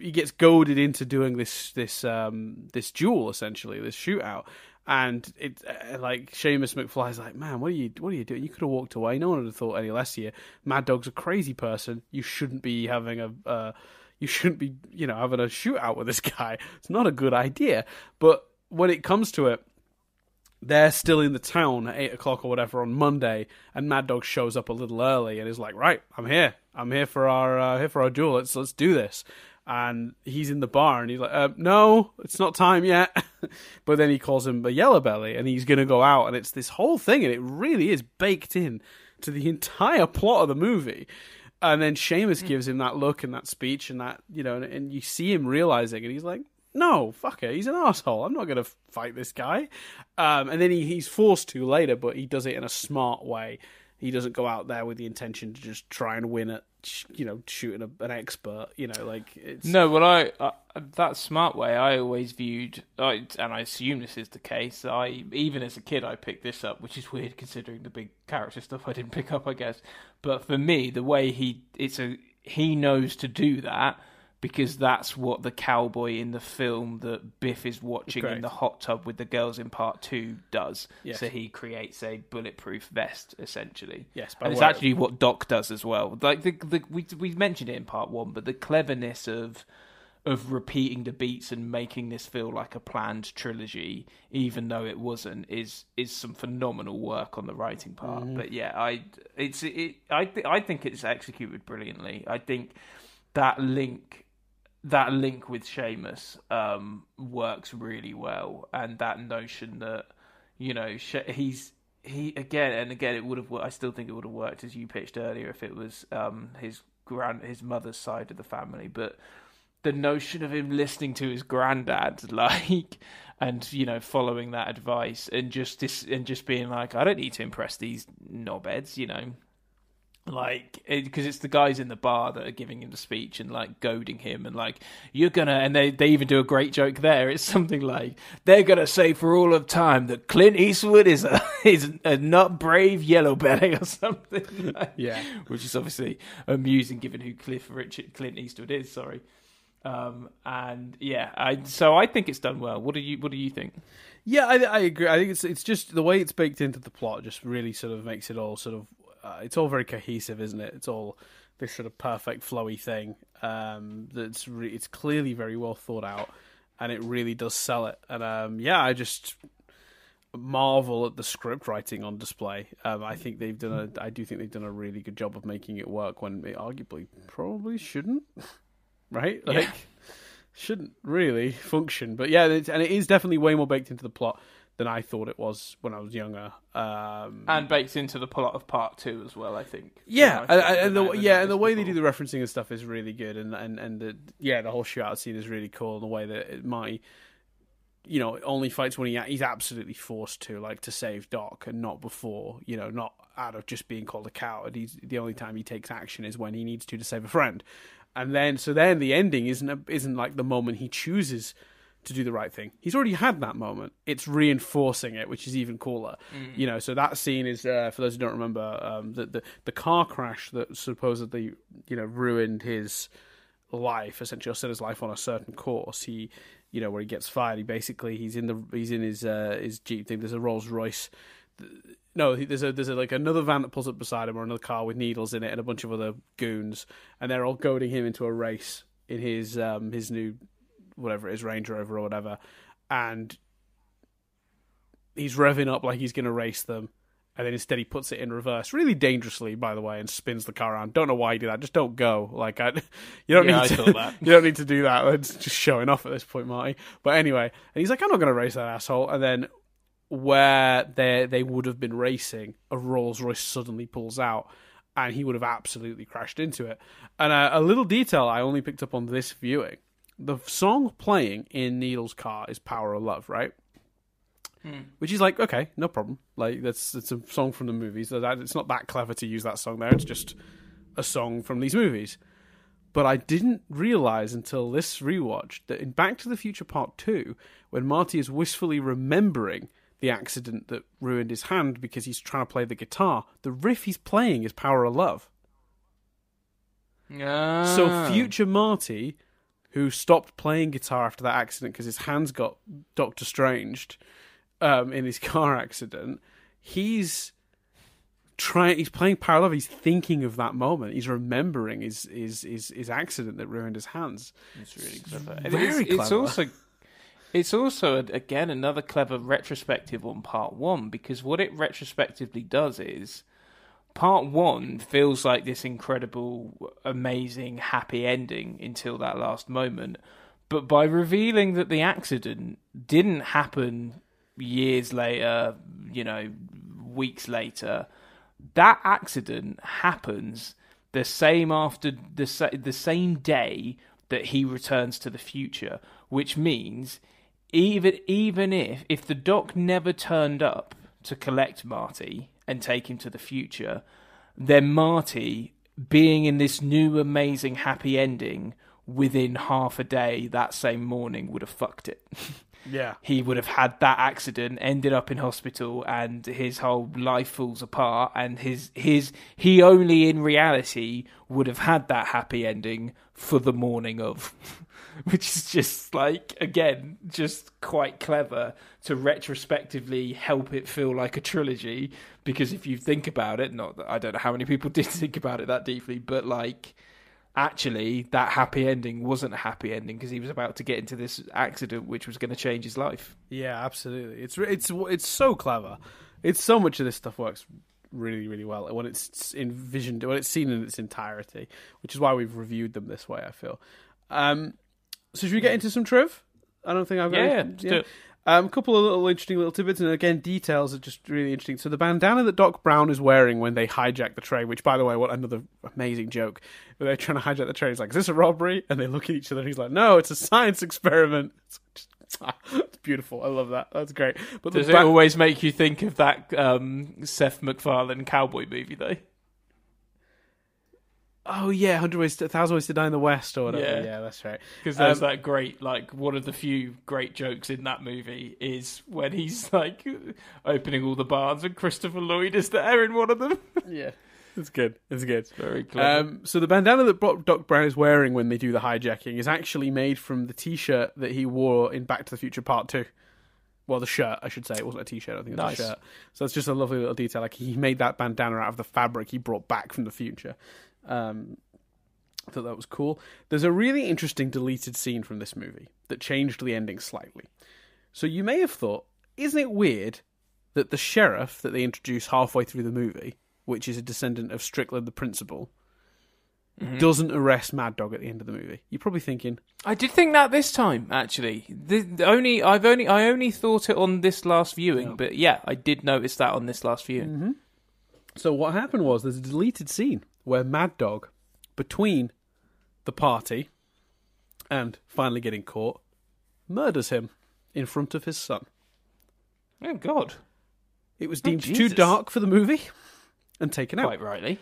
he gets goaded into doing this this um this duel essentially, this shootout. And it uh, like Seamus McFly's like, man, what are you what are you doing? You could have walked away. No one would have thought any less of you. Mad Dog's a crazy person. You shouldn't be having a uh, you shouldn't be you know having a shootout with this guy. It's not a good idea. But when it comes to it, they're still in the town at eight o'clock or whatever on Monday, and Mad Dog shows up a little early and is like, "Right, I'm here. I'm here for our uh, here for our duel. Let's let's do this." And he's in the bar and he's like, uh, "No, it's not time yet." but then he calls him a yellow belly, and he's gonna go out, and it's this whole thing, and it really is baked in to the entire plot of the movie. And then Seamus gives him that look and that speech and that you know, and, and you see him realizing, and he's like, no, fuck it. He's an asshole. I'm not going to fight this guy. Um, and then he, he's forced to later, but he does it in a smart way. He doesn't go out there with the intention to just try and win at, you know, shooting a, an expert. You know, like it's No, well, I uh, that smart way I always viewed, I, and I assume this is the case. I even as a kid I picked this up, which is weird considering the big character stuff I didn't pick up, I guess. But for me, the way he it's a he knows to do that because that's what the cowboy in the film that Biff is watching in the hot tub with the girls in part two does. Yes. So he creates a bulletproof vest essentially. Yes, by and it's actually what Doc does as well. Like the, the we we mentioned it in part one, but the cleverness of of repeating the beats and making this feel like a planned trilogy, even though it wasn't, is is some phenomenal work on the writing part. Mm-hmm. But yeah, I it's it I th- I think it's executed brilliantly. I think that link that link with Seamus um, works really well, and that notion that you know he's he again and again it would have I still think it would have worked as you pitched earlier if it was um, his grand his mother's side of the family, but the notion of him listening to his granddad like and you know following that advice and just this and just being like I don't need to impress these knobheads, you know like because it's the guys in the bar that are giving him the speech and like goading him and like you're gonna and they they even do a great joke there it's something like they're gonna say for all of time that clint eastwood is a is a not brave yellow belly or something like- Yeah. which is obviously amusing given who cliff richard clint eastwood is sorry um and yeah i so i think it's done well what do you what do you think Yeah, I, I agree. I think it's it's just the way it's baked into the plot just really sort of makes it all sort of uh, it's all very cohesive, isn't it? It's all this sort of perfect flowy thing. Um, that's re- it's clearly very well thought out, and it really does sell it. And um, yeah, I just marvel at the script writing on display. Um, I think they've done a I do think they've done a really good job of making it work when it arguably probably shouldn't. right? Like Yeah. shouldn't really function. But yeah, it's, and it is definitely way more baked into the plot than I thought it was when I was younger. Um, and baked into the plot of part two as well i think yeah, I and, the, yeah, and the way they do the referencing and stuff is really good, and and and the, yeah, the whole shootout scene is really cool. And the way that it might, you know, only fights when he he's absolutely forced to, like to save Doc, and not before, you know, not out of just being called a coward. He's the only time he takes action is when he needs to to save a friend, and then so then the ending isn't a, isn't like the moment he chooses to do the right thing. He's already had that moment. It's reinforcing it, which is even cooler. You know, so that scene is uh, for those who don't remember um, the, the the car crash that supposedly you know ruined his life, essentially, or set his life on a certain course. He, you know, where he gets fired. He basically he's in the he's in his uh, his jeep thing. There's a Rolls Royce. No, there's a there's a, like another van that pulls up beside him, or another car with needles in it, and a bunch of other goons, and they're all goading him into a race in his um his new whatever it is Range Rover or whatever, and he's revving up like he's going to race them, and then instead he puts it in reverse, really dangerously, by the way, and spins the car around. Don't know why he did that. Just don't go. Like I, you don't Yeah, need to. you don't need to do that. It's just showing off at this point, Marty. But anyway, and he's like, I'm not going to race that asshole. And then where they they would have been racing, a Rolls Royce suddenly pulls out. And he would have absolutely crashed into it. And uh, a little detail I only picked up on this viewing: the song playing in Needle's car is "Power of Love," right? Which is like, okay, no problem. Like that's it's a song from the movies. So that it's not that clever to use that song there. It's just a song from these movies. But I didn't realize until this rewatch that in Back to the Future Part 2, when Marty is wistfully remembering the accident that ruined his hand because he's trying to play the guitar, the riff he's playing is Power of Love. Ah. So future Marty, who stopped playing guitar after that accident because his hands got Doctor Stranged um, in his car accident, he's trying. He's playing Power Love. He's thinking of that moment. He's remembering his his his, his accident that ruined his hands. It's really clever. Very it's, it's also it's also again another clever retrospective on part one because what it retrospectively does is part one feels like this incredible, amazing, happy ending until that last moment. But by revealing that the accident didn't happen years later, you know, weeks later, that accident happens the same after the the same day that he returns to the future, which means even even if if the doc never turned up to collect Marty and take him to the future, then Marty being in this new amazing happy ending within half a day that same morning would have fucked it. Yeah. he would have had that accident, ended up in hospital, and his whole life falls apart. And his his he only in reality would have had that happy ending for the morning of, which is just like again just quite clever to retrospectively help it feel like a trilogy. Because if you think about it, not that I don't know how many people did think about it that deeply, but like actually that happy ending wasn't a happy ending because he was about to get into this accident which was going to change his life. Yeah, absolutely. It's it's it's so clever. It's so much of this stuff works really really well when it's envisioned when it's seen in its entirety, which is why we've reviewed them this way. I feel. Um, so should we get into some triv? I don't think I've got Yeah, let's do it. Um, a couple of little interesting little tidbits, and again, details are just really interesting. So the bandana that Doc Brown is wearing when they hijack the train, which, by the way, what another amazing joke. They're trying to hijack the train, he's like, "Is this a robbery?" And they look at each other, and he's like, "No, it's a science experiment." It's, just, it's beautiful. I love that. That's great. But Does the it always make you think of that um, Seth MacFarlane cowboy movie though? Oh yeah, hundred ways, to, thousand ways to die in the West, or whatever. Yeah. Yeah, that's right. Because there's Um, that great, like, one of the few great jokes in that movie is when he's like opening all the barns and Christopher Lloyd is there in one of them. Yeah, it's good. It's good. Very clever. Um, so the bandana that Bro- Doc Brown is wearing when they do the hijacking is actually made from the T-shirt that he wore in Back to the Future Part Two. Well, the shirt, I should say. It wasn't a T-shirt. I think it was Nice. a shirt. So it's just a lovely little detail. Like he made that bandana out of the fabric he brought back from the future. Um, I thought that was cool. There's a really interesting deleted scene from this movie that changed the ending slightly. So you may have thought, isn't it weird that the sheriff that they introduce halfway through the movie, which is a descendant of Strickland the principal, doesn't arrest Mad Dog at the end of the movie? You're probably thinking, I did think that this time, actually. The, the only I've only I only thought it on this last viewing, but yeah, I did notice that on this last viewing. So what happened was there's a deleted scene where Mad Dog, between the party and finally getting caught, murders him in front of his son. Oh God, It was oh, deemed too dark for the movie and taken out. quite rightly.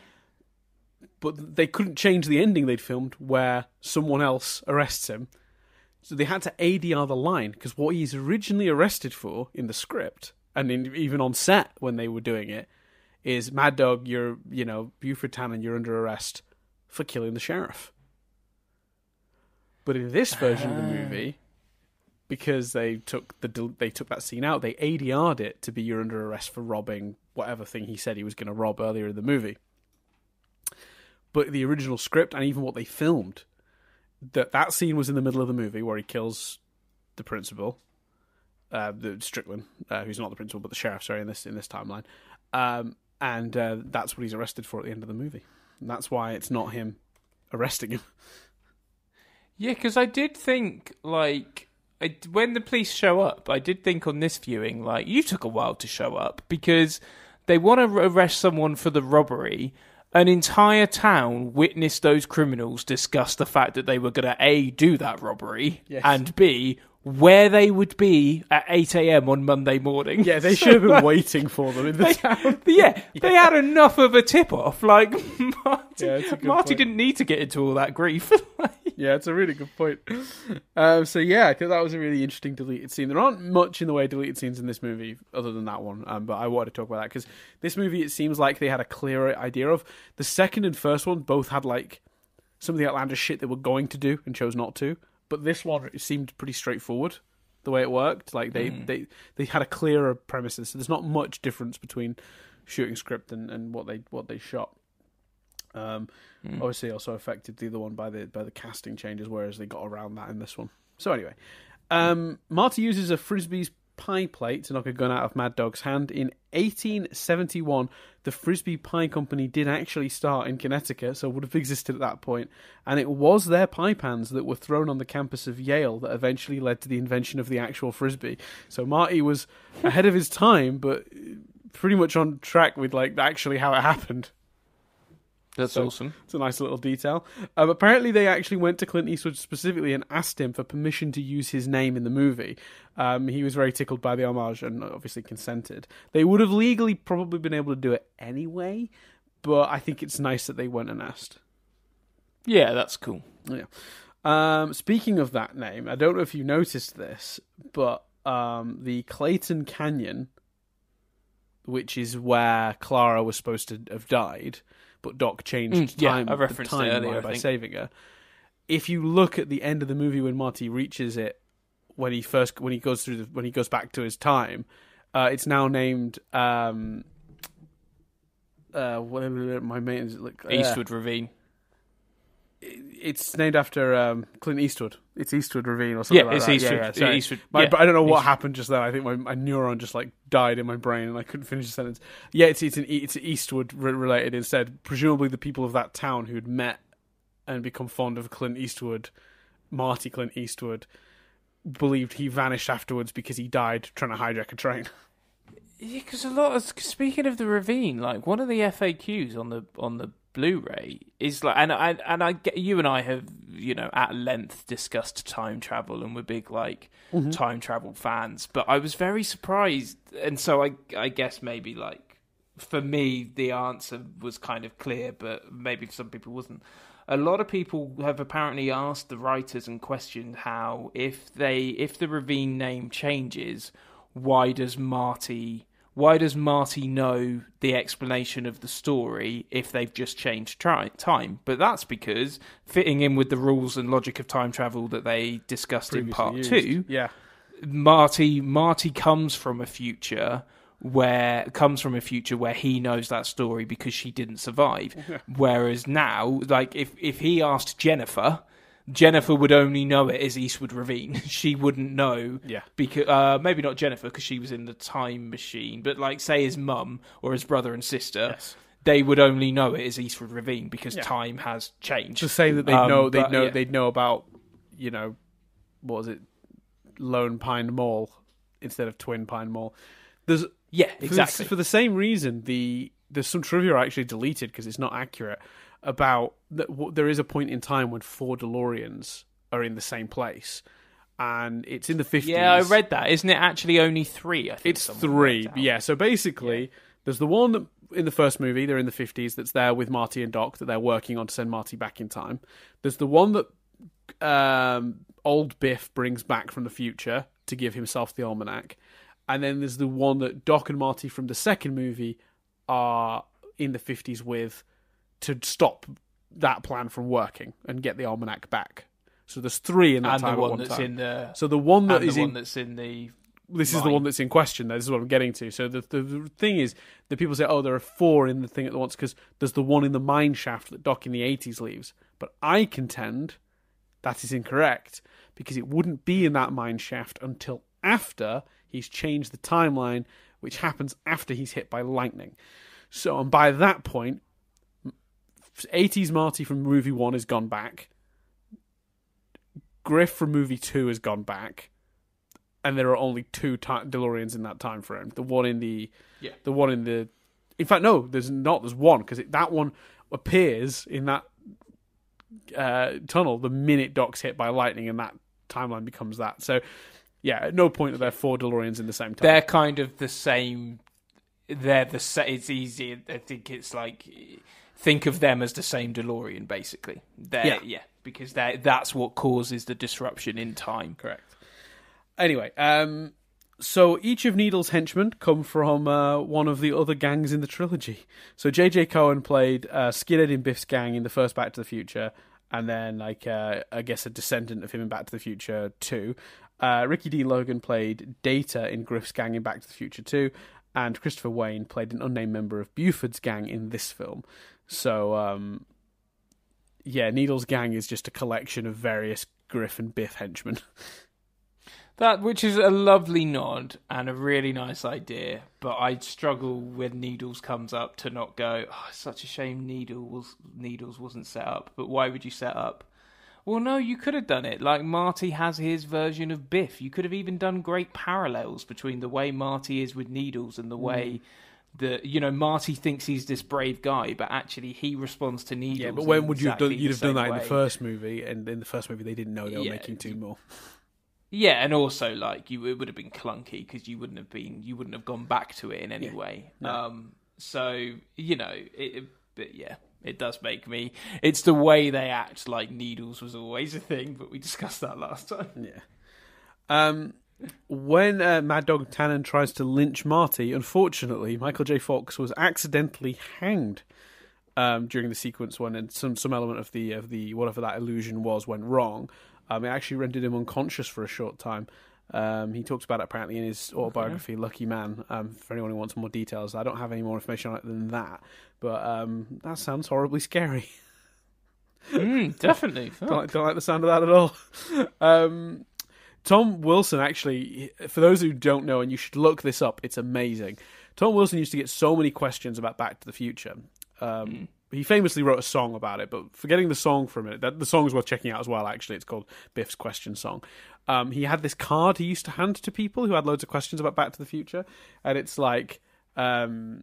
But they couldn't change the ending they'd filmed where someone else arrests him. So they had to ADR the line because what he's originally arrested for in the script and in, even on set when they were doing it is Mad Dog, you're you know Buford Tannen, you're under arrest for killing the sheriff. But in this version of the movie, because they took the they took that scene out, they ADR'd it to be you're under arrest for robbing whatever thing he said he was going to rob earlier in the movie. But the original script and even what they filmed, that that scene was in the middle of the movie where he kills the principal, uh, the Strickland, uh, who's not the principal but the sheriff. Sorry, in this in this timeline, um, and uh, that's what he's arrested for at the end of the movie. And that's why it's not him arresting him. Yeah, because I did think like I, when the police show up, I did think on this viewing like you took a while to show up because they want to arrest someone for the robbery. An entire town witnessed those criminals discuss the fact that they were going to a do that robbery Yes. and b where they would be at 8 a.m. on Monday morning. Yeah, they should have been waiting for them in the town. yeah, they had enough of a tip off. Like Marty, Yeah, it's a good Marty didn't need to get into all that grief. Like, Yeah, it's a really good point. Um, so yeah, that was a really interesting deleted scene. There aren't much in the way of deleted scenes in this movie, other than that one. Um, but I wanted to talk about that because this movie, it seems like they had a clearer idea of the second and first one. Both had like some of the outlandish shit they were going to do and chose not to. But this one, seemed pretty straightforward the way it worked. Like they they they had a clearer premises. So there's not much difference between shooting script and, and what they what they shot. Um, Obviously, also affected the other one by the by the casting changes, whereas they got around that in this one. So anyway, um, Marty uses a frisbee's pie plate to knock a gun out of Mad Dog's hand. In 1871, the Frisbee Pie Company did actually start in Connecticut, so would have existed at that point, and it was their pie pans that were thrown on the campus of Yale that eventually led to the invention of the actual frisbee. So Marty was ahead of his time, but pretty much on track with like actually how it happened. That's So- awesome. It's a nice little detail. Um, apparently, they actually went to Clint Eastwood specifically and asked him for permission to use his name in the movie. Um, he was very tickled by the homage and obviously consented. They would have legally probably been able to do it anyway, but I think it's nice that they went and asked. Yeah, that's cool. Yeah. Um, speaking of that name, I don't know if you noticed this, but um, the Clayton Canyon, which is where Clara was supposed to have died, but Doc changed Mm, yeah, time, I referenced the earlier, by saving her. If you look at the end of the movie when Marty reaches it, when he first when he goes through the, when he goes back to his time, uh, it's now named. Um, uh, whatever my main is like uh, Eastwood Ravine. It's named after um, Clint Eastwood. It's Eastwood Ravine or something Yeah, like it's that. Eastwood- Yeah, yeah. Eastwood- My- yeah, but I don't know what Eastwood. happened just then. I think my, my neuron just like died in my brain and I couldn't finish the sentence. Yeah, it's it's an E- it's Eastwood related instead. Presumably the people of that town who'd met and become fond of Clint Eastwood, Marty Clint Eastwood, believed he vanished afterwards because he died trying to hijack a train. Yeah, because a lot of speaking of the ravine, like one of the FAQs on the on the Blu-ray is like, and I and I get you and I have you know at length discussed time travel, and we're big like mm-hmm. time travel fans. But I was very surprised, and so I I guess maybe like for me the answer was kind of clear, but maybe for some people wasn't. A lot of people have apparently asked the writers and questioned how if they if the ravine name changes, why does Marty why does Marty know the explanation of the story if they've just changed tri- time? But that's because fitting in with the rules and logic of time travel that they discussed in part used. two, Yeah. Marty Marty comes from a future where comes from a future where he knows that story because she didn't survive. Whereas now, like if if he asked Jennifer, Jennifer would only know it as Eastwood Ravine. she wouldn't know Yeah. because uh, maybe not Jennifer because she was in the time machine, but like say his mum or his brother and sister. Yes. They would only know it as Eastwood Ravine because Yeah. time has changed. to say that they Um, know they know yeah. they'd know about you know what was it Lone Pine Mall instead of Twin Pine Mall. There's yeah, for the- exactly. for the, same reason. The there's some trivia I actually deleted because it's not accurate about that. There is a point in time when four DeLoreans are in the same place, and it's in the fifties. yeah, I read that. Isn't it actually only three? I think It's three. Yeah. So basically, there's the one that in the first movie, they're in the 50s, that's there with Marty and Doc that they're working on to send Marty back in time. There's the one that um, old Biff brings back from the future to give himself the almanac, and then there's the one that Doc and Marty from the second movie are in the fifties with to stop that plan from working and get the almanac back. So there's three in that and time the one one that's time. in the so the one that is the in that's in the this is the one that's in question. This is what I'm getting to. So the, the the thing is that people say, oh, there are four in the thing at once because there's the one in the mine shaft that Doc in the 80s leaves. But I contend that is incorrect because it wouldn't be in that mine shaft until after he's changed the timeline, which happens after he's hit by lightning. So, and by that point, 80s Marty from movie one has gone back. Griff from movie two has gone back and there are only two DeLoreans in that time frame. The one in the, Yeah. the one in the. In fact, no, there's not. There's one because that one appears in that uh, tunnel the minute Doc's hit by lightning, and that timeline becomes that. So, yeah, at no point are there four DeLoreans in the same time. they're kind of the same. They're the sa- it's easy. I think it's like think of them as the same DeLorean, basically. They're, Yeah. yeah, because they that's what causes the disruption in time. Correct. Anyway, um, so each of Needle's henchmen come from uh, one of the other gangs in the trilogy. So J.J. Cohen played uh, Skinhead in Biff's gang in the first Back to the Future, and then like uh, I guess a descendant of him in Back to the Future Two. Uh, Ricky D. Logan played Data in Griff's gang in Back to the Future Two, and Christopher Wynne played an unnamed member of Buford's gang in this film. So um, yeah, Needle's gang is just a collection of various Griff and Biff henchmen. That which is a lovely nod and a really nice idea, but I struggle when Needles comes up to not go. Oh, it's such a shame Needles Needles wasn't set up. But why would you set up? Well, no, you could have done it. Like Marty has his version of Biff. You could have even done great parallels between the way Marty is with Needles and the way that you know Marty thinks he's this brave guy, but actually he responds to Needles. Yeah, but when would you have done? You'd have done that in the first movie, and in the first movie they didn't know they were Yeah, making two more. Yeah, and also like you, it would have been clunky because you wouldn't have been, you wouldn't have gone back to it in any Yeah. way. No. Um, so you know, it, it, but yeah, it does make me. It's the way they act. Like needles was always a thing, but we discussed that last time. Yeah. Um, when uh, Mad Dog Tannen tries to lynch Marty, unfortunately, Michael J. Fox was accidentally hanged um, during the sequence when and some some element of the of the whatever that illusion was went wrong. Um, it actually rendered him unconscious for a short time. Um, he talks about it apparently in his autobiography, Lucky Man. Um, for anyone who wants more details, I don't have any more information on it than that. But um, that sounds horribly scary. Mm, definitely. don't, like, don't like the sound of that at all. Tom Wilson, actually, for those who don't know, and you should look this up, it's amazing. Tom Wilson used to get so many questions about Back to the Future. Um, He famously wrote a song about it, but forgetting the song for a minute, that, the song's worth checking out as well, actually. It's called Biff's Question Song. Um, he had this card he used to hand to people who had loads of questions about Back to the Future, and it's like. Um,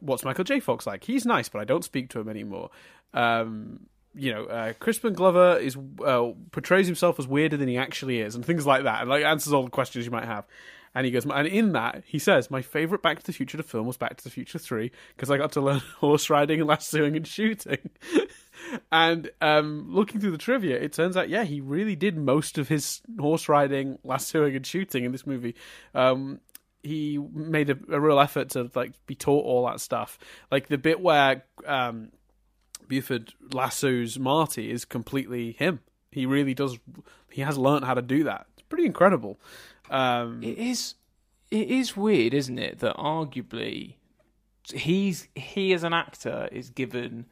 what's Michael J. Fox like? He's nice, but I don't speak to him anymore. Um, you know, uh, Crispin Glover is uh, portrays himself as weirder than he actually is, and things like that, and like answers all the questions you might have. And he goes, and in that he says, my favorite Back to the Future film was Back to the Future Three because I got to learn horse riding, lassoing, and shooting. and um, looking through the trivia, it turns out, yeah, he really did most of his horse riding, lassoing, and shooting in this movie. Um, he made a, a real effort to like be taught all that stuff. Like the bit where um, Buford lassos Marty is completely him. He really does. He has learned how to do that. It's pretty incredible. Um, It is. It is weird, isn't it? That arguably, he's he as an actor is given.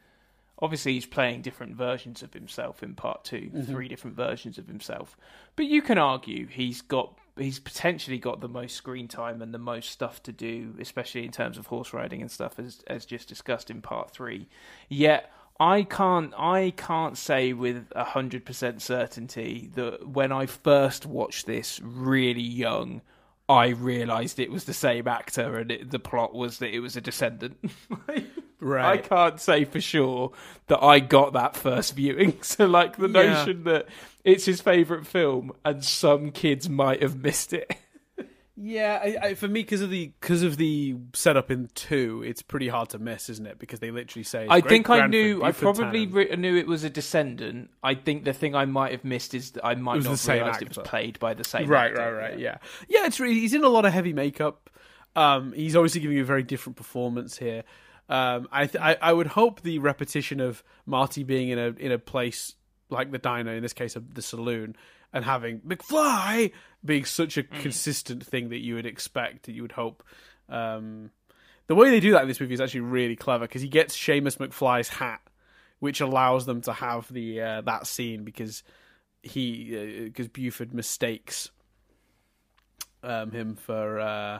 Obviously, he's playing different versions of himself in part 2 three different versions of himself. But you can argue he's got he's potentially got the most screen time and the most stuff to do, especially in terms of horse riding and stuff, as as just discussed in part three. Yet I can't I can't say with hundred percent certainty that when I first watched this really young, I realised it was the same actor and it, the plot was that it was a descendant. Right. I can't say for sure that I got that first viewing. So, like the Yeah. notion that it's his favourite film and some kids might have missed it. Yeah, I, I, for me, because of the because of the setup in two, it's pretty hard to miss, isn't it? Because they literally say. I think I knew. I probably re- knew it was a descendant. I think the thing I might have missed is that I might not have realised it was played by the same. Right, actor. right, right. Yeah, yeah. It's really, he's in a lot of heavy makeup. Um, he's obviously giving a very different performance here. Um, I, th- I I would hope the repetition of Marty being in a in a place like the diner, in this case, of the saloon, and having McFly being such a mm. consistent thing that you would expect, that you would hope. Um, the way they do that in this movie is actually really clever because he gets Seamus McFly's hat, which allows them to have the uh, that scene because he because uh, Buford mistakes um, him for, uh,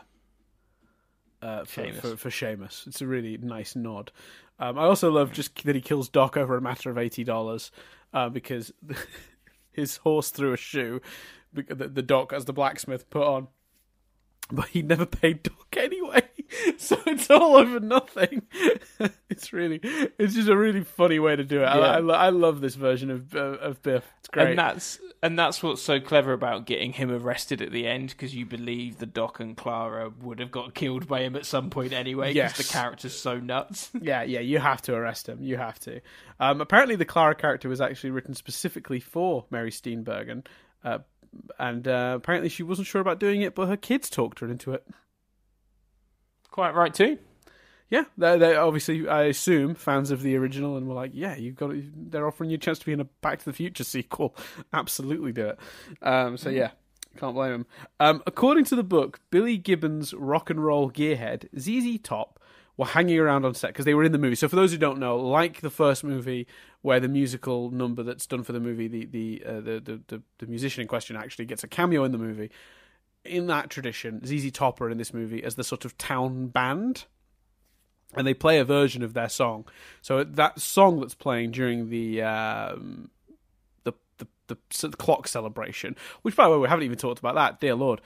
uh, for, Seamus. for for Seamus. It's a really nice nod. Um, I also love just that he kills Doc over a matter of eighty dollars uh, because his horse threw a shoe the, the doc as the blacksmith put on, but he never paid Doc anyway. So it's all over nothing. it's really, it's just a really funny way to do it. Yeah. I, I, I, love this version of uh, of Biff. It's great, and that's and that's what's so clever about getting him arrested at the end because you believe the Doc and Clara would have got killed by him at some point anyway. Because yes. the character's so nuts. yeah, yeah, you have to arrest him. You have to. Um, apparently, the Clara character was actually written specifically for Mary Steenburgen. Uh, and uh, apparently she wasn't sure about doing it, but her kids talked her into it. Quite right too. Yeah, they're, they're obviously, I assume, fans of the original, and were like, "Yeah, you've got. They're offering you a chance to be in a Back to the Future sequel. Absolutely do it." Um, so yeah, can't blame them. Um, according to the book, Billy Gibbons' rock and roll gearhead ZZ Top were hanging around on set because they were in the movie. So for those who don't know, like the first movie, where the musical number that's done for the movie, the the uh, the, the, the the musician in question actually gets a cameo in the movie. In that tradition, ZZ Top are in this movie as the sort of town band, and they play a version of their song. So that song that's playing during the um, the, the the, the clock celebration, which by the way we haven't even talked about that, dear lord.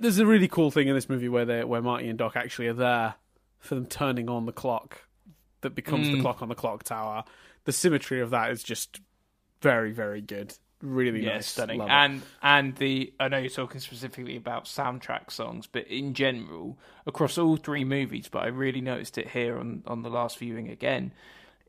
There's a really cool thing in this movie where they where Marty and Doc actually are there for them turning on the clock that becomes mm. the clock on the clock tower. The symmetry of that is just very, very good. Really yeah, nice, stunning. Love and it. and the I know you're talking specifically about soundtrack songs, but in general across all three movies. But I really noticed it here on on the last viewing again.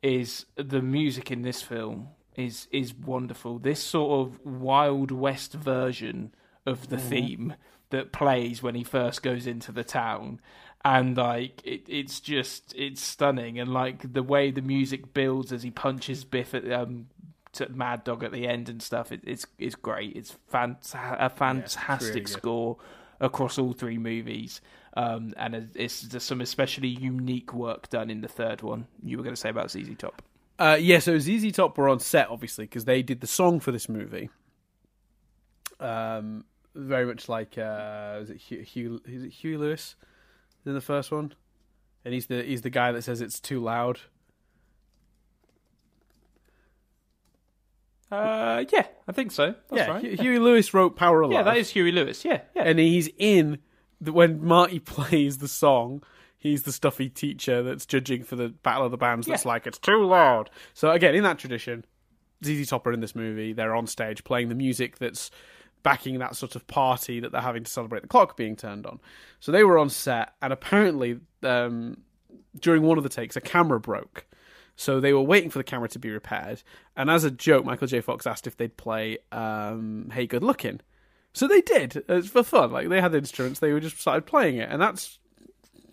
Is the music in this film is is wonderful. This sort of Wild West version of the mm. theme that plays when he first goes into the town and like it, it's just it's stunning and like the way the music builds as he punches Biff at um to Mad Dog at the end and stuff it, it's it's great. It's fant- a fantastic yeah, really score across all three movies. Um and it's there's some especially unique work done in the third one. You were going to say about ZZ Top. Uh yeah so ZZ Top were on set obviously because they did the song for this movie. Um very much like uh is it Hugh, Hugh is it Huey Lewis in the first one, and he's the he's the guy that says it's too loud. Uh, yeah, I think so. That's yeah, right. Huey Lewis wrote Power of Yeah, that is Huey Lewis. Yeah, yeah. And he's in the, when Marty plays the song. He's the stuffy teacher that's judging for the Battle of the Bands. That's yeah. like it's too loud. So again, in that tradition, ZZ Top are in this movie. They're on stage playing the music that's backing that sort of party that they're having to celebrate the clock being turned on. So they were on set, and apparently um, during one of the takes, a camera broke. So they were waiting for the camera to be repaired, and as a joke, Michael J. Fox asked if they'd play um, "Hey Good Looking." So they did. It's for fun. Like they had the instruments, they were just started playing it, and that's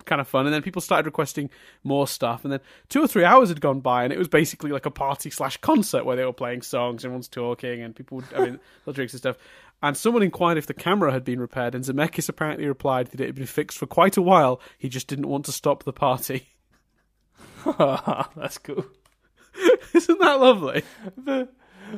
kind of fun. And then people started requesting more stuff. And then two or three hours had gone by, and it was basically like a party slash concert where they were playing songs, everyone's talking, and people, would, I mean, the drinks and stuff. And someone inquired if the camera had been repaired, and Zemeckis apparently replied that it had been fixed for quite a while. He just didn't want to stop the party. That's cool. Isn't that lovely? The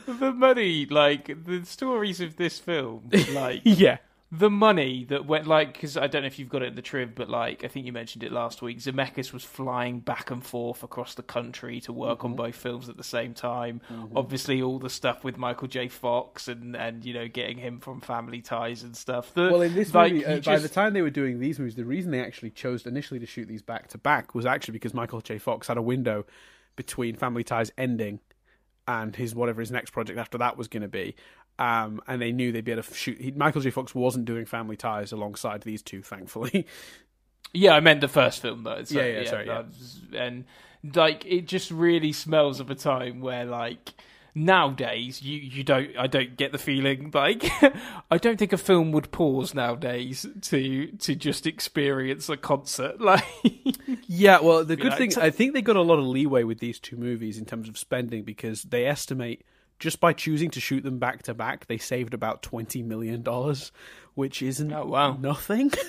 the money, like the stories of this film, like yeah, the money that went like because I don't know if you've got it in the triv, but like I think you mentioned it last week. Zemeckis was flying back and forth across the country to work mm-hmm. on both films at the same time. Mm-hmm. Obviously, all the stuff with Michael J. Fox and and you know getting him from Family Ties and stuff. The, well, in this like, movie, uh, just... by the time they were doing these movies, the reason they actually chose initially to shoot these back to back was actually because Michael J. Fox had a window between Family Ties ending and his whatever his next project after that was going to be. Um, and they knew they'd be able to shoot. He, Michael J. Fox wasn't doing Family Ties alongside these two, thankfully. Yeah, I meant the first film though. So, Yeah, yeah, sorry, yeah. that's- And like, it just really smells of a time where like nowadays you you don't I don't get the feeling like I don't think a film would pause nowadays to to just experience a concert like Yeah, well, the good like, thing, "T- I think they got a lot of leeway with these two movies in terms of spending because they estimate just by choosing to shoot them back to back, they saved about twenty million dollars, which isn't Oh, wow. nothing.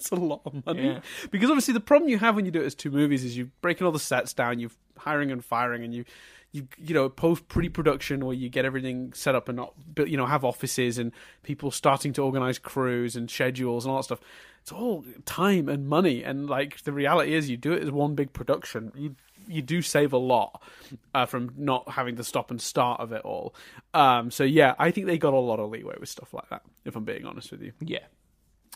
it's a lot of money Yeah. because obviously the problem you have when you do it as two movies is you're breaking all the sets down, you're hiring and firing, and you. You you know post pre production where you get everything set up and not you know have offices and people starting to organize crews and schedules and all that stuff. It's all time and money and like the reality is you do it as one big production. You you do save a lot uh, from not having to stop and start of it all. Um, so yeah, I think they got a lot of leeway with stuff like that. If I'm being honest with you. yeah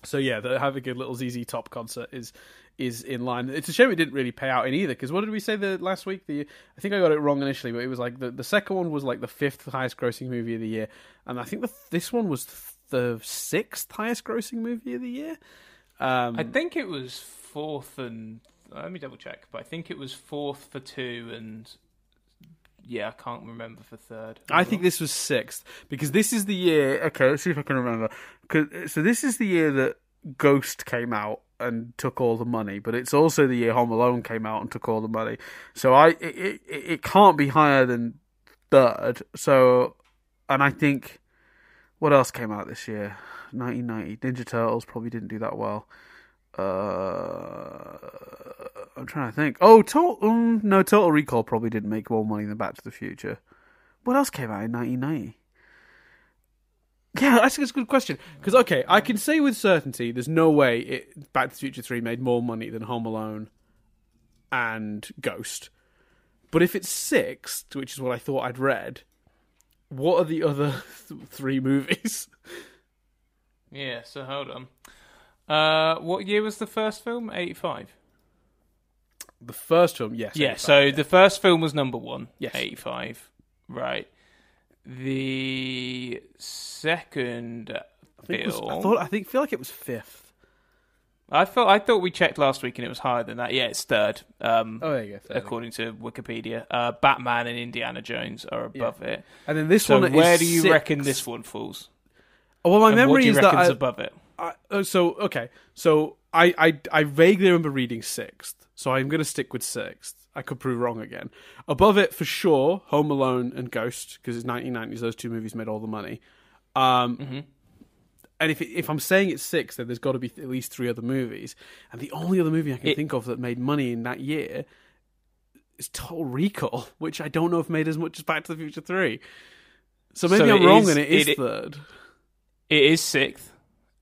So yeah, the, having a good little ZZ Top concert is is in line. It's a shame it didn't really pay out in either. Because what did we say the last week? The I think I got it wrong initially, but it was like the the second one was like the fifth highest grossing movie of the year, and I think the this one was the sixth highest grossing movie of the year. Um, I think it was fourth and let me double check but I think it was fourth for two and yeah I can't remember for third I think this was sixth because this is the year. Okay, let's see if I can remember. Uh, so this is the year that Ghost came out and took all the money, but it's also the year Home Alone came out and took all the money. So I it it, it can't be higher than third. So, and I think what else came out this year? 1990 Ninja Turtles probably didn't do that well. Uh, I'm trying to think. Oh, Total um, no, Total Recall probably didn't make more money than Back to the Future. What else came out in 1990? Yeah, that's a good question. Because okay, I can say with certainty, there's no way it, Back to the Future Three made more money than Home Alone and Ghost. But if it's sixth, which is what I thought I'd read, what are the other th- three movies? yeah so hold on uh what year was the first film 85 The first film, yes. yeah 85, so the first film was number one Yes. 85 right the second I think it was- film I thought I think feel like it was fifth. I thought I thought we checked last week and it was higher than that. Yeah, it's third. Um, Oh, there you go. fair enough. according to Wikipedia, uh, Batman and Indiana Jones are above it. And then this So one, where do you sixth. reckon this one falls? Oh, well, my And memory do you is that I, above it? I, uh, so okay, so I, I I vaguely remember reading sixth, so I'm going to stick with sixth. I could prove wrong again. Above it for sure, Home Alone and Ghost, because it's 1990s. Those two movies made all the money. Um, Mm-hmm. And if it, if I'm saying it's six, then there's got to be at least three other movies. And the only other movie I can It- think of that made money in that year is Total Recall, which I don't know if made as much as Back to the Future Three. So maybe So I'm wrong, is- and it is it- third. It is sixth.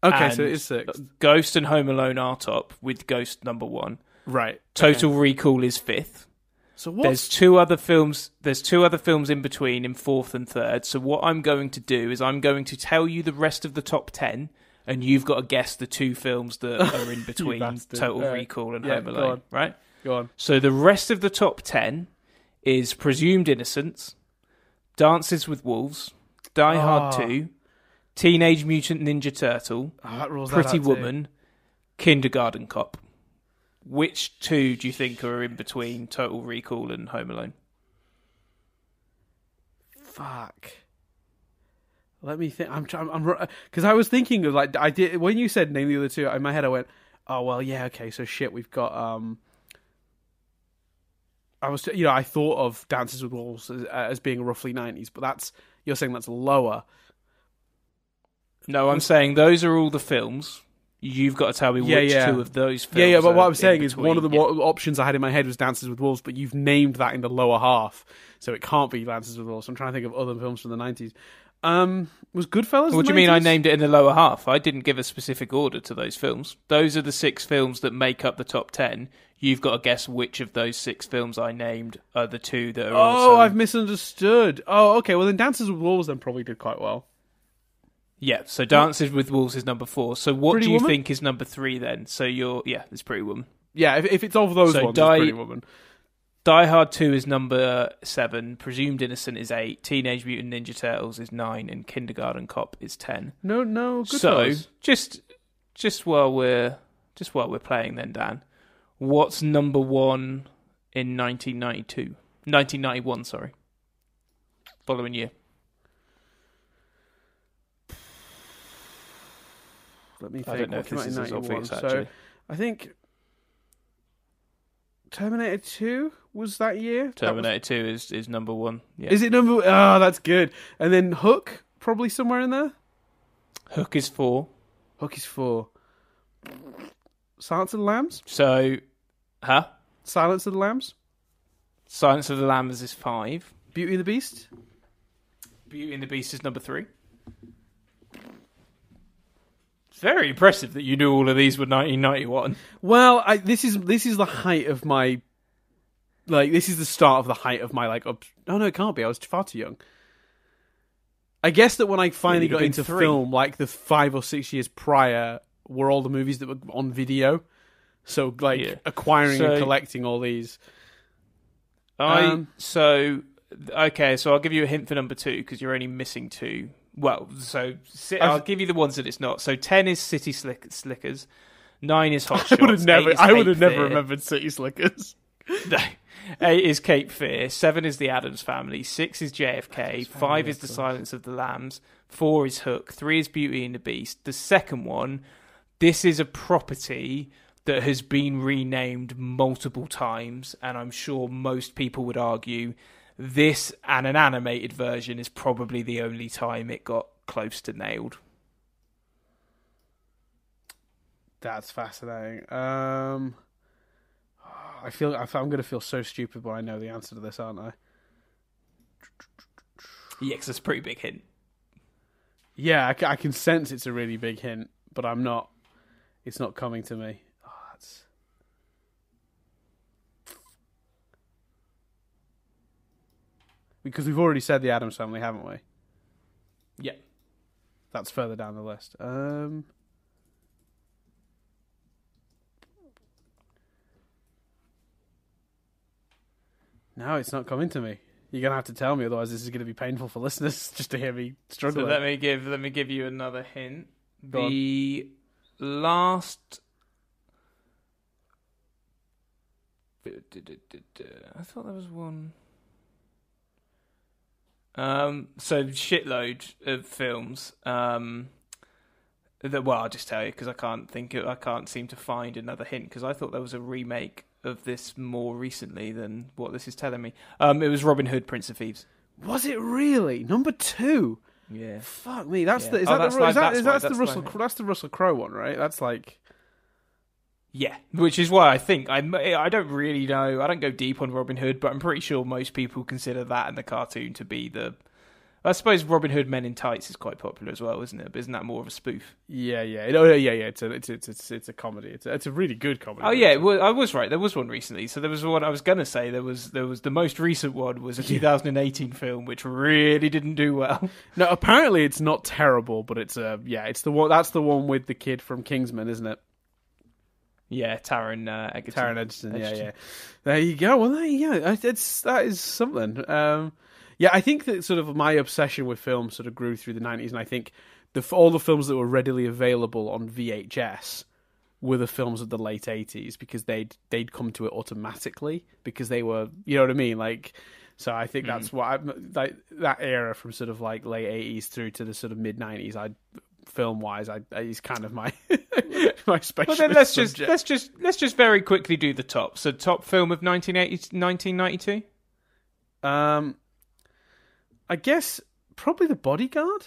Okay, so it is sixth. Ghost and Home Alone are top with Ghost number one. Right. Total Recall is fifth. So what? There's two other films. There's two other films in between, in fourth and third. So what I'm going to do is I'm going to tell you the rest of the top ten, and you've got to guess the two films that are in between. Total right. Recall and Yeah, Home go Alone. on. Right. Go on. So the rest of the top ten is Presumed Innocence, Dances with Wolves, Die Hard Ah. Two, Teenage Mutant Ninja Turtle, Oh, that rules that Pretty out too. Woman, Kindergarten Cop. Which two do you think are in between Total Recall and Home Alone? Fuck. Let me think. I'm trying. I'm because I was thinking of like I did when you said name the other two. In my head, I went, "Oh well, yeah, okay." So shit, we've got. um I was, you know, I thought of Dances with Wolves as, as being roughly nineties, but that's you're saying that's lower. No, I'm saying those are all the films. You've got to tell me Yeah, which yeah. two of those films. Yeah, yeah. But are what I'm in saying is one of the between. wa- options I had in my head was Dances with Wolves, but you've named that in the lower half, so it can't be Dances with Wolves. I'm trying to think of other films from the nineties. Um, was Goodfellas? What do you mean I 90s? named it in the lower half? I didn't give a specific order to those films. Those are the six films that make up the top ten. You've got to guess which of those six films I named are the two that are Oh, also. I've misunderstood. Oh, okay. Well, then Dances with Wolves then probably did quite well. Yeah, so Dances with Wolves is number four. So what Pretty do you Woman? think is number three then? So you're yeah, it's Pretty Woman. Yeah, if, if it's all of those So ones, Die- it's Pretty Woman. Die Hard 2 is number 7, Presumed Innocent is 8, Teenage Mutant Ninja Turtles is 9 and Kindergarten Cop is 10. No, no. Good so, fellas. just just while we're just while we're playing then Dan, what's number 1 in 1992? 1991, sorry. Following year. Let me think. I don't know what if this is as 91? obvious So. I think Terminator Two was that year. That was- Terminator 2 is is number 1. Yeah. Is it number? Oh, that's good. And then Hook, probably somewhere in there. Hook is 4. Hook is four. Silence of the Lambs. So, huh? Silence of the Lambs. Silence of the Lambs is 5. Beauty and the Beast. Beauty and the Beast is number 3. Very impressive that you knew all of these were 1991. Well, I, this is this is the height of my like this is the start of the height of my like. Up, oh no, it can't be. I was far too young. I guess that when I finally got into three. film, like the five or six years prior, were all the movies that were on video. So like Yeah. acquiring So- and collecting all these. I Um, so okay, so I'll give you a hint for number two because you're only missing two. Well, so si- I'll give you the ones that it's not. So ten is City Slick- Slickers, nine is Hot Shots. I would have never. I would have never Fear. remembered City Slickers. No. Eight is Cape Fear. Seven is the Addams Family. Six is JFK. Five is The Silence of the Lambs. Four is Hook. Three is Beauty and the Beast. The second one, this is a property that has been renamed multiple times, and I'm sure most people would argue this and an animated version is probably the only time it got close to nailed. That's fascinating. Um, I feel I'm going to feel so stupid when I know the answer to this, aren't I? Yeah, 'cause it's a pretty big hint. Yeah, I, I can sense it's a really big hint, but I'm not. It's not coming to me. Oh, that's... Because we've already said the Addams Family, haven't we? Yeah. That's further down the list. Um, no, it's not coming to me. You're gonna have to tell me, otherwise this is gonna be painful for listeners just to hear me So struggle. let me give let me give you another hint. Go on. the last I thought there was one. Um, so shitload of films. Um, that well, I'll just tell you because I can't think. Of, I can't seem to find another hint because I thought there was a remake of this more recently than what this is telling me. Um, it was Robin Hood, Prince of Thieves. Was it really number two? Yeah. Fuck me. That's Yeah. the is Oh, that that's the like- is that, that's is why- that's the Russell that's the Russell Crowe one, right? That's like Yeah, which is why I think I I don't really know. I don't go deep on Robin Hood, but I'm pretty sure most people consider that and the cartoon to be the. I suppose Robin Hood Men in Tights is quite popular as well, isn't it? But isn't that more of a spoof? yeah, yeah, oh yeah, yeah. It's a it's it's it's, it's a comedy. It's a, it's a really good comedy. Oh yeah, well, I was right. There was one recently. So there was one I was gonna say. There was there was the most recent one was a 2018 film which really didn't do well. No, apparently it's not terrible, but it's uh yeah, it's the one that's the one with the kid from Kingsman, isn't it? Yeah, Taron uh, Egerton. Taron Egerton. Yeah, Egerton. yeah. There you go. Well, there you go. It's that is something. Um, yeah, I think that sort of my obsession with film sort of grew through the nineties, and I think the all the films that were readily available on VHS were the films of the late eighties because they'd they'd come to it automatically because they were you know what I mean like. So I think that's what I, like that era from sort of like late eighties through to the sort of mid nineties. I film wise, I is kind of my my special. Well, then let's just let's just let's just very quickly do the top. So top film of 1980, 1992? Um, I guess probably the bodyguard.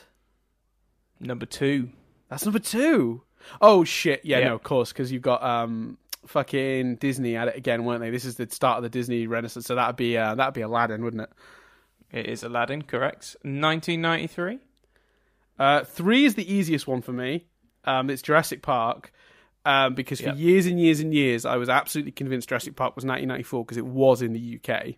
Number two. That's number two. Oh shit! Yeah, Yeah. no, of course, because you've got um, fucking Disney at it again, weren't they? This is the start of the Disney Renaissance, so that'd be uh, that'd be Aladdin, wouldn't it? It is Aladdin, correct. 1993. Uh, three is the easiest one for me. Um, it's Jurassic Park. Um, because for Yep. years and years and years, I was absolutely convinced Jurassic Park was 1994 because it was in the UK,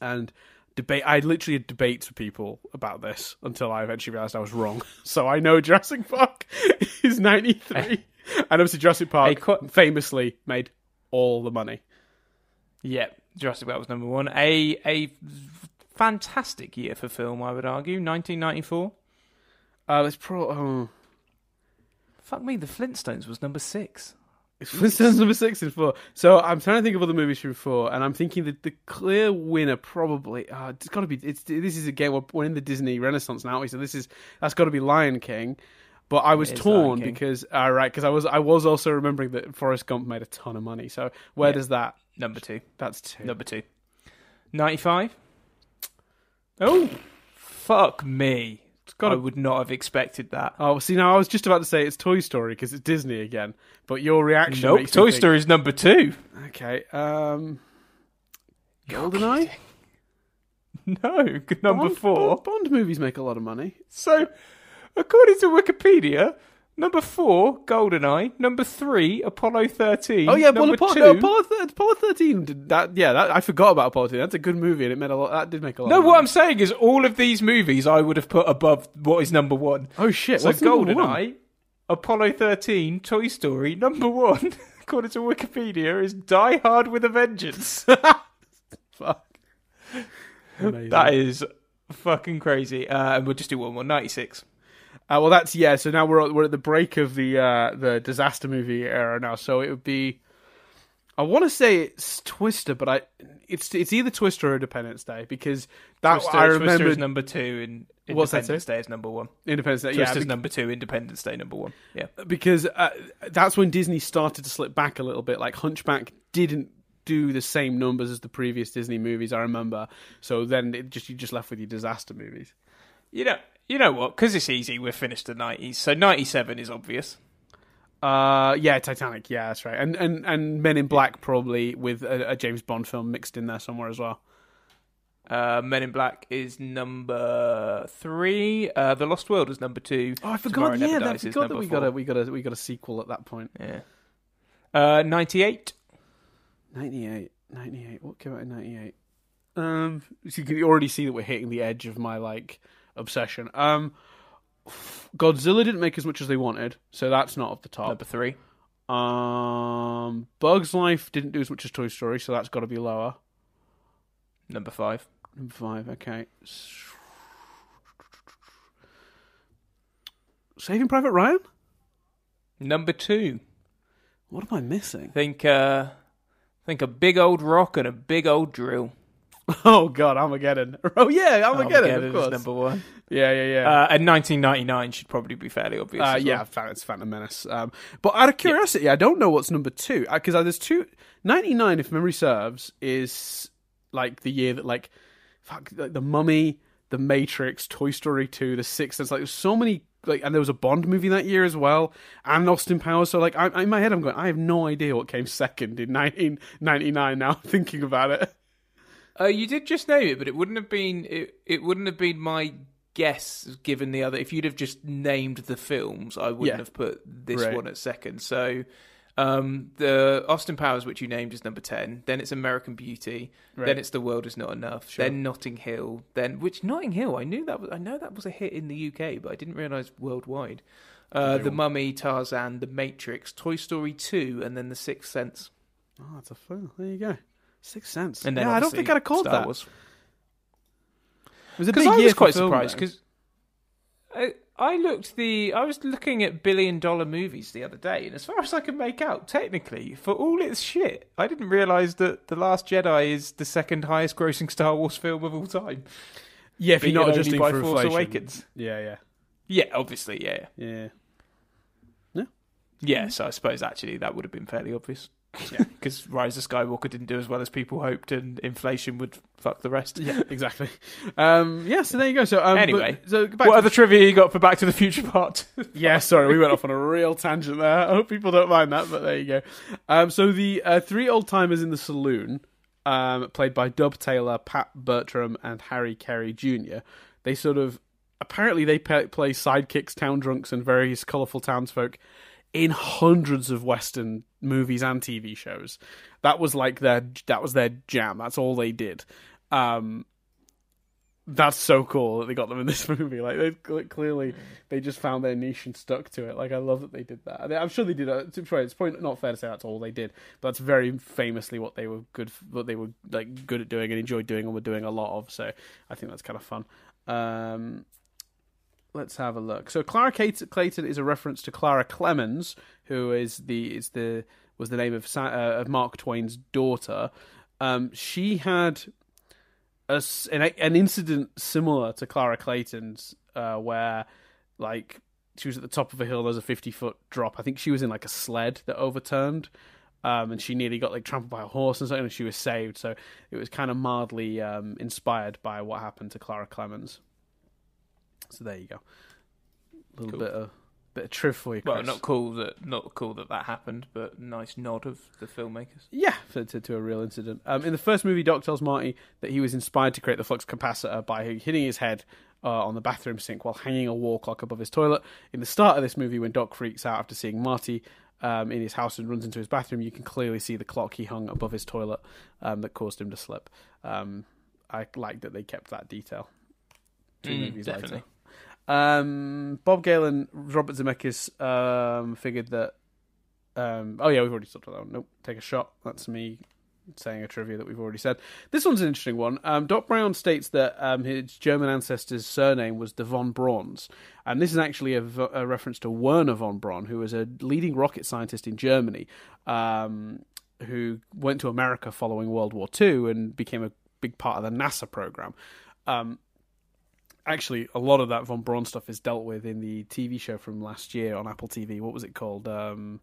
and debate. I literally had debates with people about this until I eventually realized I was wrong. So I know Jurassic Park is 93, and obviously Jurassic Park famously made all the money. Yeah. Jurassic Park was number one. A a fantastic year for film, I would argue. 1994. Uh, let's pro. Oh. Fuck me, The Flintstones was number six. It's Flintstones number six and four. So I'm trying to think of other movies from four, and I'm thinking that the clear winner probably uh, it's got to be. It's this is again we're, we're in the Disney Renaissance now, so this is that's got to be Lion King. But I was torn because uh, right because I was I was also remembering that Forrest Gump made a ton of money. So where Yeah. does that? Number two. That's two. Number two. 95. Oh, fuck me. It's I would not have expected that. Oh, see now I was just about to say it's Toy Story because it's Disney again, but your reaction. Nope, makes Toy Story is number two. Okay. Um. Goldeneye. No, number Bond, four. Bond, Bond movies make a lot of money. So, according to Wikipedia, number four, GoldenEye. Number three, Apollo 13. Oh yeah, well, Apollo, two. no, Apollo, th- Apollo thirteen. Did that yeah, that, I forgot about Apollo thirteen. That's a good movie, and it made a lot. That did make a lot. No, what. I'm saying is all of these movies I would have put above what is number one. Oh shit! So what's? GoldenEye, Apollo 13, Toy Story. Number one, according to Wikipedia, is Die Hard with a Vengeance. Fuck. Amazing. that is fucking crazy. Uh, and we'll just do one more. 96. Uh, well, that's yeah. So now we're we're at the break of the uh, the disaster movie era now. So it would be. I want to say it's Twister, but I it's it's either Twister or Independence Day because that Twister, I Twister remember is number two, and Independence Day is number one. Independence Day. Yeah, Twister's bec- number two, Independence Day number one. Yeah. because uh, that's when Disney started to slip back a little bit. Like Hunchback didn't do the same numbers as the previous Disney movies. I remember. So then it just you just left with your disaster movies. You know, you know what? Because it's easy, we're finished the 90s. So 97 is obvious. Uh, yeah, Titanic. Yeah, that's right. And and and Men in Black probably with a, a James Bond film mixed in there somewhere as well. Uh, Men in Black is number three. Uh, the Lost World is number two. Oh, I Tomorrow forgot. Never Yeah, I forgot that we got a we got a we got a sequel at that point. Yeah. Uh, 98. 98, 98. What came out in ninety eight? Um, so you can already see that we're hitting the edge of my like obsession. Um, Godzilla didn't make as much as they wanted, so that's not off the top. Number three. Um, Bugs Life didn't do as much as Toy Story, so that's got to be lower. Number five. Number five, okay. Saving Private Ryan. Number two. What am I missing? Think, uh, think a big old rock and a big old drill. Oh God, Armageddon. Oh yeah, Armageddon, Armageddon of course. number one. Yeah, yeah, yeah. Uh, and 1999 should probably be fairly obvious. Uh, yeah, well. It's Phantom Menace. Um, but out of curiosity, I don't know what's number two because there's two. Ninety nine, if memory serves, is like the year that like, fuck, like the Mummy, the Matrix, Toy Story two, The Sixth. There's like so many like, and there was a Bond movie that year as well, and Austin Powers. So like, I, in my head, I'm going, I have no idea what came second in 1999. Now thinking about it. Uh, you did just name it, but it wouldn't have been it, it wouldn't have been my guess given the other. If you'd have just named the films, I wouldn't Yeah. have put this Right. one at second. So, um, the Austin Powers, which you named, is number ten. Then it's American Beauty. Right. Then it's The World Is Not Enough. Sure. Then Notting Hill. Then which Notting Hill? I knew that was I know that was a hit in the UK, but I didn't realize worldwide. Uh, the. Mummy, Tarzan, The Matrix, Toy Story two, and then The Sixth Sense. Oh, that's a fun. There you go. Sixth Sense. And then yeah, I don't think I'd have called Star that. Wars. It was a big I year was quite film, surprised because I, I looked the I was looking at billion dollar movies the other day, and as far as I can make out, technically, for all its shit, I didn't realize that the Last Jedi is the second highest grossing Star Wars film of all time. yeah, if you're not adjusting by for Force. Awakens. Yeah, yeah, Yeah, obviously, yeah, yeah. yeah. So I suppose actually that would have been fairly obvious. Yeah. because Rise of Skywalker didn't do as well as people hoped, and inflation would fuck the rest. Yeah, exactly. Um, yeah, so there you go. So um, Anyway, but- so back What other trivia you got for Back to the Future Part? yeah, sorry, we went off on a real tangent there. I hope people don't mind that, but there you go. Um, so the uh, three old timers in the saloon, um, played by Dub Taylor, Pat Buttram, and Harry Carey Jr. They sort of apparently they play sidekicks, town drunks, and various colourful townsfolk in hundreds of Western movies and TV shows. That was like their that was their jam. That's all they did. Um, that's so cool that they got them in this movie. Like they cl- clearly they just found their niche and stuck to it. Like I love that they did that. I'm sure they did. it's probably not fair to say that's all they did, but that's very famously what they were good, what they were like good at doing and enjoyed doing and were doing a lot of. So I think that's kind of fun. Um, let's have a look. So Clara Clayton is a reference to Clara Clemens, who is the is the was the name of Sa- uh, of Mark Twain's daughter. Um, she had a an, an incident similar to Clara Clayton's, uh, where like she was at the top of a hill. There's a 50 foot drop. I think she was in like a sled that overturned. Um, and she nearly got like trampled by a horse and something, and she was saved. So it was kind of mildly um, inspired by what happened to Clara Clemens. So there you go. A little Cool. bit of bit of you, Well, not cool that not cool that that happened, but nice nod of the filmmakers. Yeah, to, to, to a real incident. Um, in the first movie, Doc tells Marty that he was inspired to create the flux capacitor by hitting his head uh, on the bathroom sink while hanging a wall clock above his toilet. In the start of this movie, when Doc freaks out after seeing Marty um, in his house and runs into his bathroom, you can clearly see the clock he hung above his toilet um, that caused him to slip. Um, I like that they kept that detail. Two Mm, movies definitely. later. Um, Bob Gale and Robert Zemeckis um, figured that. Um, oh yeah, we've already talked about that one. Nope, take a shot. That's me saying a trivia that we've already said. This one's an interesting one. Um, Doc Brown states that um, his German ancestor's surname was de von Brauns, and this is actually a, reference to Wernher von Braun, who was a leading rocket scientist in Germany, um, who went to America following World War II and became a big part of the NASA program. Actually, a lot of that von Braun stuff is dealt with in the TV show from last year on Apple TV. What was it called? Um,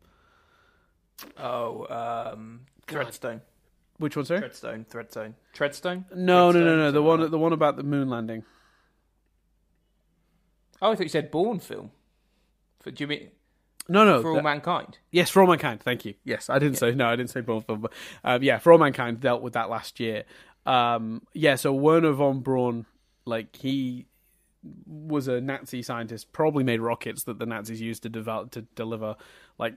Oh, um, Threadstone, which one, sorry? Threadstone, Threadstone, Treadstone. No, no, no, no. The one, like the one about the moon landing. Oh, I thought you said Bourne film. For, do you mean No, no. For All that- Mankind? yes, for all mankind. Thank you. Yes, I didn't say no. I didn't say of them. But, um, yeah, for all mankind dealt with that last year. Um, yeah, so Wernher von Braun, like he was a Nazi scientist, probably made rockets that the Nazis used to develop to deliver like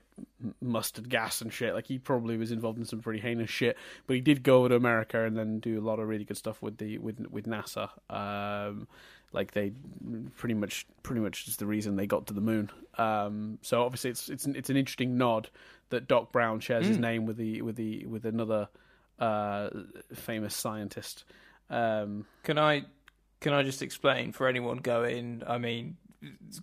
mustard gas and shit. Like he probably was involved in some pretty heinous shit, but he did go over to America and then do a lot of really good stuff with the with with NASA. Um, like they pretty much pretty much is the reason they got to the moon. Um, so obviously it's it's an, it's an interesting nod that Doc Brown shares his name with the with the with another uh, famous scientist. Um, Can I can I just explain for anyone going? I mean,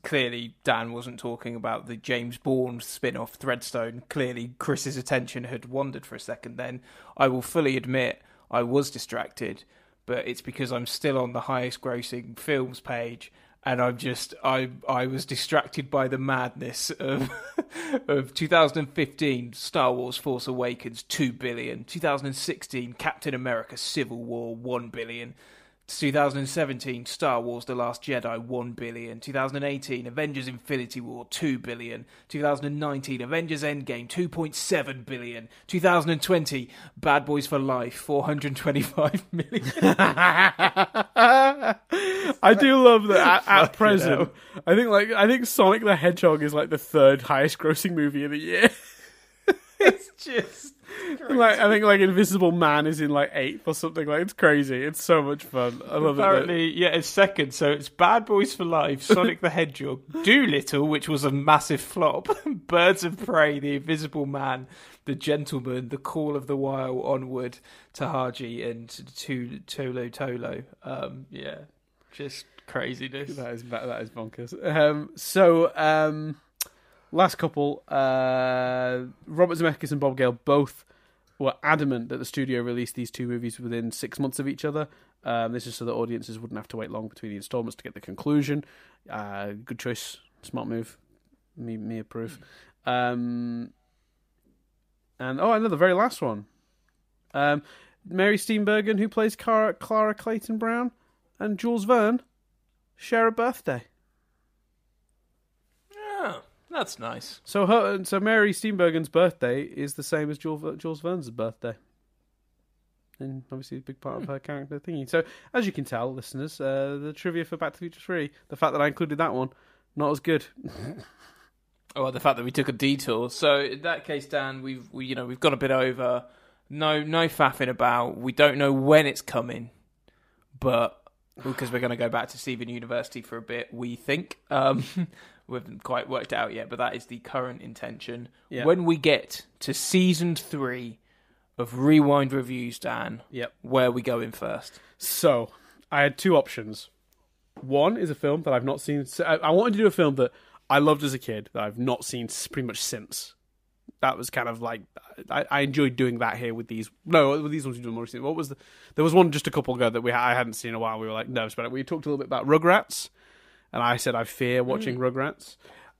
clearly Dan wasn't talking about the James Bourne spin-off Threadstone. Clearly, Chris's attention had wandered for a second. Then I will fully admit I was distracted, but it's because I'm still on the highest-grossing films page. And I'm just I I was distracted by the madness of of 2015 Star Wars Force Awakens 2 billion 2016 Captain America Civil War 1 billion 2017 Star Wars The Last Jedi 1 billion 2018 Avengers Infinity War 2 billion 2019 Avengers Endgame 2.7 billion 2020 Bad Boys for Life 425 million I do love that at, at present. hell. I think like I think Sonic the Hedgehog is like the third highest grossing movie of the year. it's just like I think like Invisible Man is in like eighth or something. Like it's crazy. It's so much fun. I love it. Apparently, yeah, it's second. So it's Bad Boys for Life, Sonic the Hedgehog, Dolittle, which was a massive flop, Birds of Prey, The Invisible Man, The Gentlemen, The Call of the Wild, Onward, Tanhaji, and to Tolo Tolo. Um, yeah, just craziness. That is that is bonkers. Um, so um, last couple, uh, Robert Zemeckis and Bob Gale both were adamant that the studio released these two movies within six months of each other. Um, this is so that audiences wouldn't have to wait long between the installments to get the conclusion. Uh, good choice, smart move. Me, me approve. Um, and oh, know the very last one. Um, Mary Steenburgen, who plays Clara, Clara Clayton Brown, and Jules Verne share a birthday. That's nice. So her, so Mary Steenburgen's birthday is the same as Jules, Jules Verne's birthday. And obviously a big part of her character thingy. So as you can tell, listeners, uh, the trivia for Back to the Future 3, the fact that I included that one, not as good. Oh, well, the fact that we took a detour. So in that case, Dan, we've we, you know we've gone a bit over. No, no faffing about. We don't know when it's coming, but because we're going to go back to Stephen University for a bit. We think um, we haven't quite worked out yet, but that is the current intention. Yeah. When we get to season three of Rewind Reviews, Dan, Yep. where are we going first? So I had two options. One is a film that I've not seen. so I, I wanted to do a film that I loved as a kid that I've not seen pretty much since. That was kind of like I, I enjoyed doing that here with these. No, with these ones we did more recently. What was the? There was one just a couple ago that we I hadn't seen in a while. We were like nervous about it. We talked a little bit about Rugrats, and I said I fear watching Rugrats.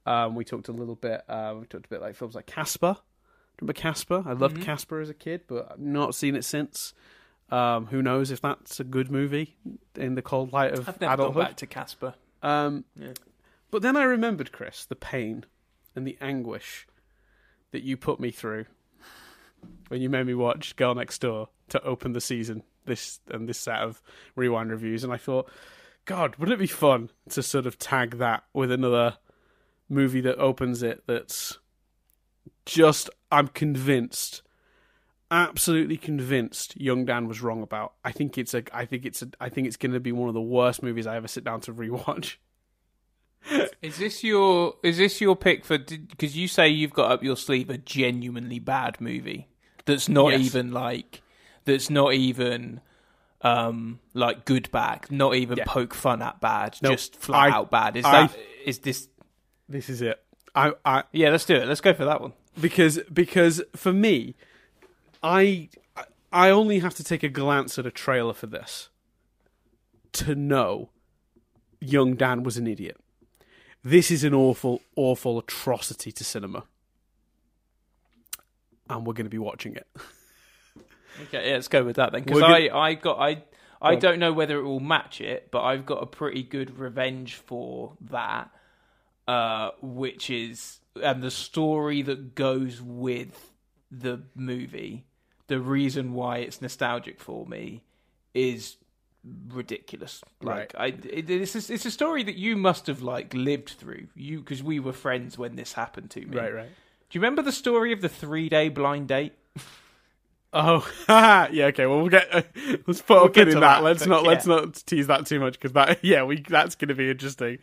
Um, we talked a little bit. Uh, we talked a bit like films like Casper. Remember Casper? I loved Casper as a kid, but I've not seen it since. Um, who knows if that's a good movie in the cold light of I've never gone adulthood? back to Casper. Um, Yeah. But then I remembered, Chris, the pain and the anguish that you put me through when you made me watch Girl Next Door to open the season. This and this set of rewind reviews, and I thought, God, wouldn't it be fun to sort of tag that with another movie that opens it? That's just I'm convinced, absolutely convinced, young Dan was wrong about. I think it's a, I think it's a, I think it's going to be one of the worst movies I ever sit down to rewatch. Is this your is this your pick for? Because you say you've got up your sleeve a genuinely bad movie that's not Yes. even like that's not even um like good bad, not even Yeah. poke fun at bad, Nope. just flat I- out bad. Is I- that is this? This is it. I, I Yeah, let's do it. Let's go for that one. because because for me, I I only have to take a glance at a trailer for this to know young Dan was an idiot. This is an awful, awful atrocity to cinema. And we're going to be watching it. Okay, yeah, let's go with that then. Because I, I got I I on. don't know whether it will match it, but I've got a pretty good revenge for that, uh, which is and the story that goes with the movie. The reason why it's nostalgic for me is ridiculous. Like I, it, it's a, it's a story that you must have like lived through. You because we were friends when this happened to me. Right, right. Do you remember the story of the three day blind date? Oh, yeah. Okay. Well, we'll get. Uh, let's put We'll a pin in that. that, Let's but not. Let's not tease that too much because that. Yeah, we. That's going to be interesting.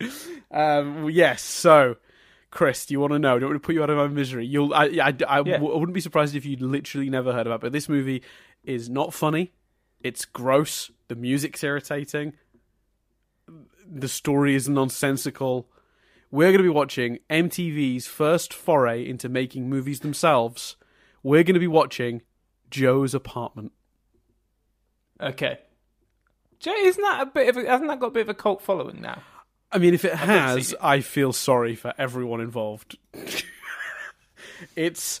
Um. Yes. So, Chris, do you want to know? Do you want to put you out of my misery? You'll. I. I. I, Yeah. I wouldn't be surprised if you'd literally never heard about. it. But this movie is not funny. It's gross. The music's irritating. The story is nonsensical. We're going to be watching MTV's first foray into making movies themselves. We're going to be watching Joe's apartment. Okay. Jay, isn't that a bit of a, hasn't that got a bit of a cult following now? I mean, if it has, it. I feel sorry for everyone involved. it's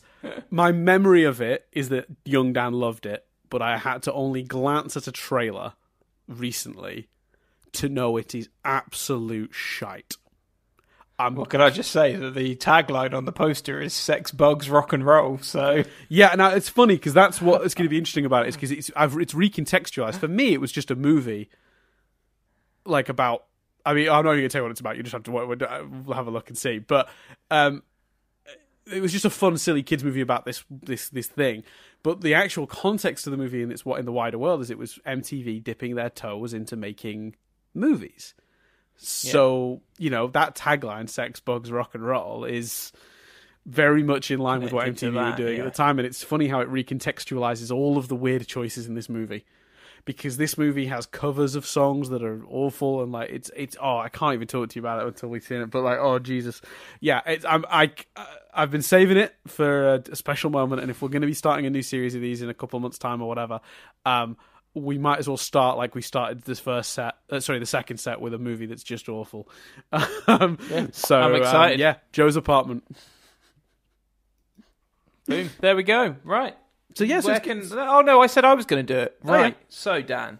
my memory of it is that young Dan loved it, but I had to only glance at a trailer recently to know it is absolute shite. I'm Well, can I just say that the tagline on the poster is "Sex, Bugs, Rock and Roll"? So Yeah, now it's funny because that's what is going to be interesting about it is because it's I've, it's recontextualized. For me, it was just a movie, like about. I mean, I'm not even going to tell you what it's about. You just have to wa- wa- have a look and see. But um, it was just a fun, silly kids movie about this this this thing. But the actual context of the movie and it's what in the wider world is it was MTV dipping their toes into making movies. So you know that tagline "Sex, Bugs, Rock and Roll" is very much in line with what MTV to were doing yeah. at the time, and it's funny how it recontextualizes all of the weird choices in this movie. Because this movie has covers of songs that are awful, and like it's it's oh I can't even talk to you about it until we've seen it. But like oh Jesus, yeah, it's I'm I I've been saving it for a, a special moment, and if we're going to be starting a new series of these in a couple of months' time or whatever, um, we might as well start like we started this first set. Uh, sorry, the second set with a movie that's just awful. um, so I'm um, excited. yeah, Joe's apartment. boom, there we go. Right. So yes, Where it's- can- oh no, I said I was going to do it. Oh, yeah. Right. So Dan,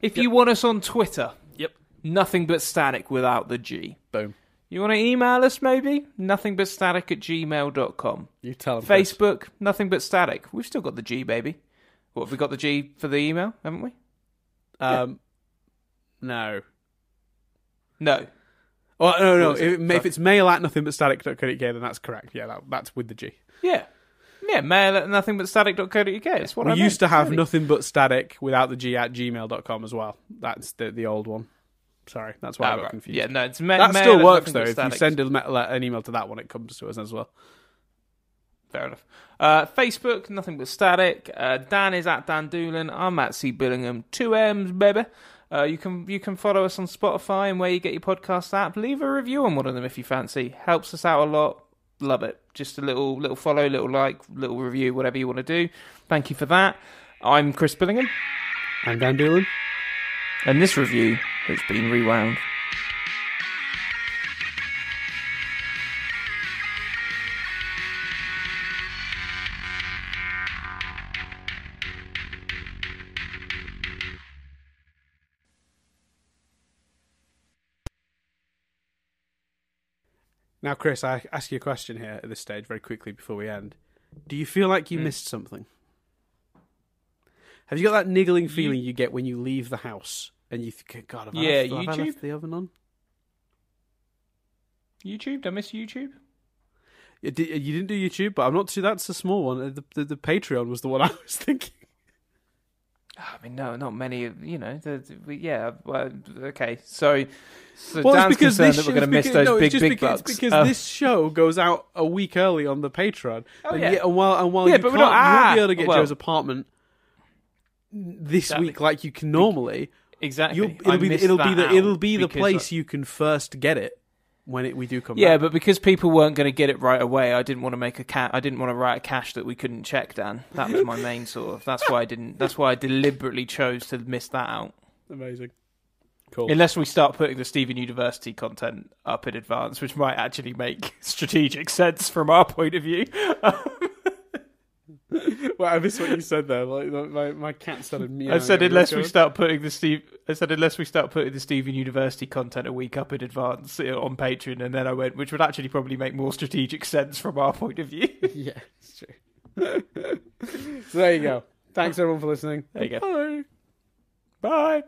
if you want us on Twitter, Yep. nothing but static without the G. boom. You want to email us maybe? Nothing but static at gmail.com. You tell. Chris. Facebook, nothing but static. We've still got the G, baby. What, have we got the G for the email, haven't we? Um, no. No. Well, no, no. What is it? If, if it's mail at nothing but static.co.uk, then that's correct. Yeah, that, that's with the G. Yeah. Yeah, mail at nothing but static.co.uk. That's what we I used meant, to have really. nothing but static without the G at gmail.com as well. That's the, the old one. Sorry, that's why I Ah, got right. confused. Yeah, no, it's ma- that mail still at works though. If you send a, an email to that one, it comes to us as well. Fair enough. Uh, Facebook, nothing but static. Uh, Dan is at Dan Doolan. I'm at C Billingham. Two M's, baby. Uh, you can you can follow us on Spotify and where you get your podcast app. Leave a review on one of them if you fancy. Helps us out a lot. Love it. Just a little little follow, little like, little review, whatever you want to do. Thank you for that. I'm Chris Billingham, I'm Dan Doolan. and this review has been rewound. Now, Chris, I ask you a question here at this stage very quickly before we end. Do you feel like you Hmm. missed something? Have you got that niggling feeling you get when you leave the house and you think, God, have, I, Yeah, left, have I YouTube. left the oven on? YouTube? Did I miss YouTube? You, didn't do YouTube, but I'm not too. That's a small one. Uh, The, the, the Patreon was the one I was thinking. I mean, no, not many. You know, the, the, yeah. Well, okay, so so Well, Dan's it's because concerned this that we're show- going to miss those no, big, big because, bucks. because Oh. this show goes out a week early on the Patreon. Oh, and, yeah. yet- and while and while Yeah, you, but can't, we're you not- won't be ah, able to get well- Joe's apartment this Exactly. week like you can normally. exactly. You'll, I it'll be missed it'll be the it'll be the place I- you can first get it when it we do come yeah, back. but because people weren't going to get it right away, I didn't want to make a ca- I didn't want to write a cache that we couldn't check. Dan, that was my main sort of. That's why I didn't. That's why I deliberately chose to miss that out. amazing. Cool. Unless we start putting the Stephen University content up in advance, which might actually make strategic sense from our point of view. well, I missed what you said there. Like my my cat started meowing. I said unless we start putting the Steve. I said unless we start putting the Stephen University content a week up in advance on Patreon, and then I went, which would actually probably make more strategic sense from our point of view. yeah, it's true. so there you go. Thanks everyone for listening. There you go. Bye. Bye.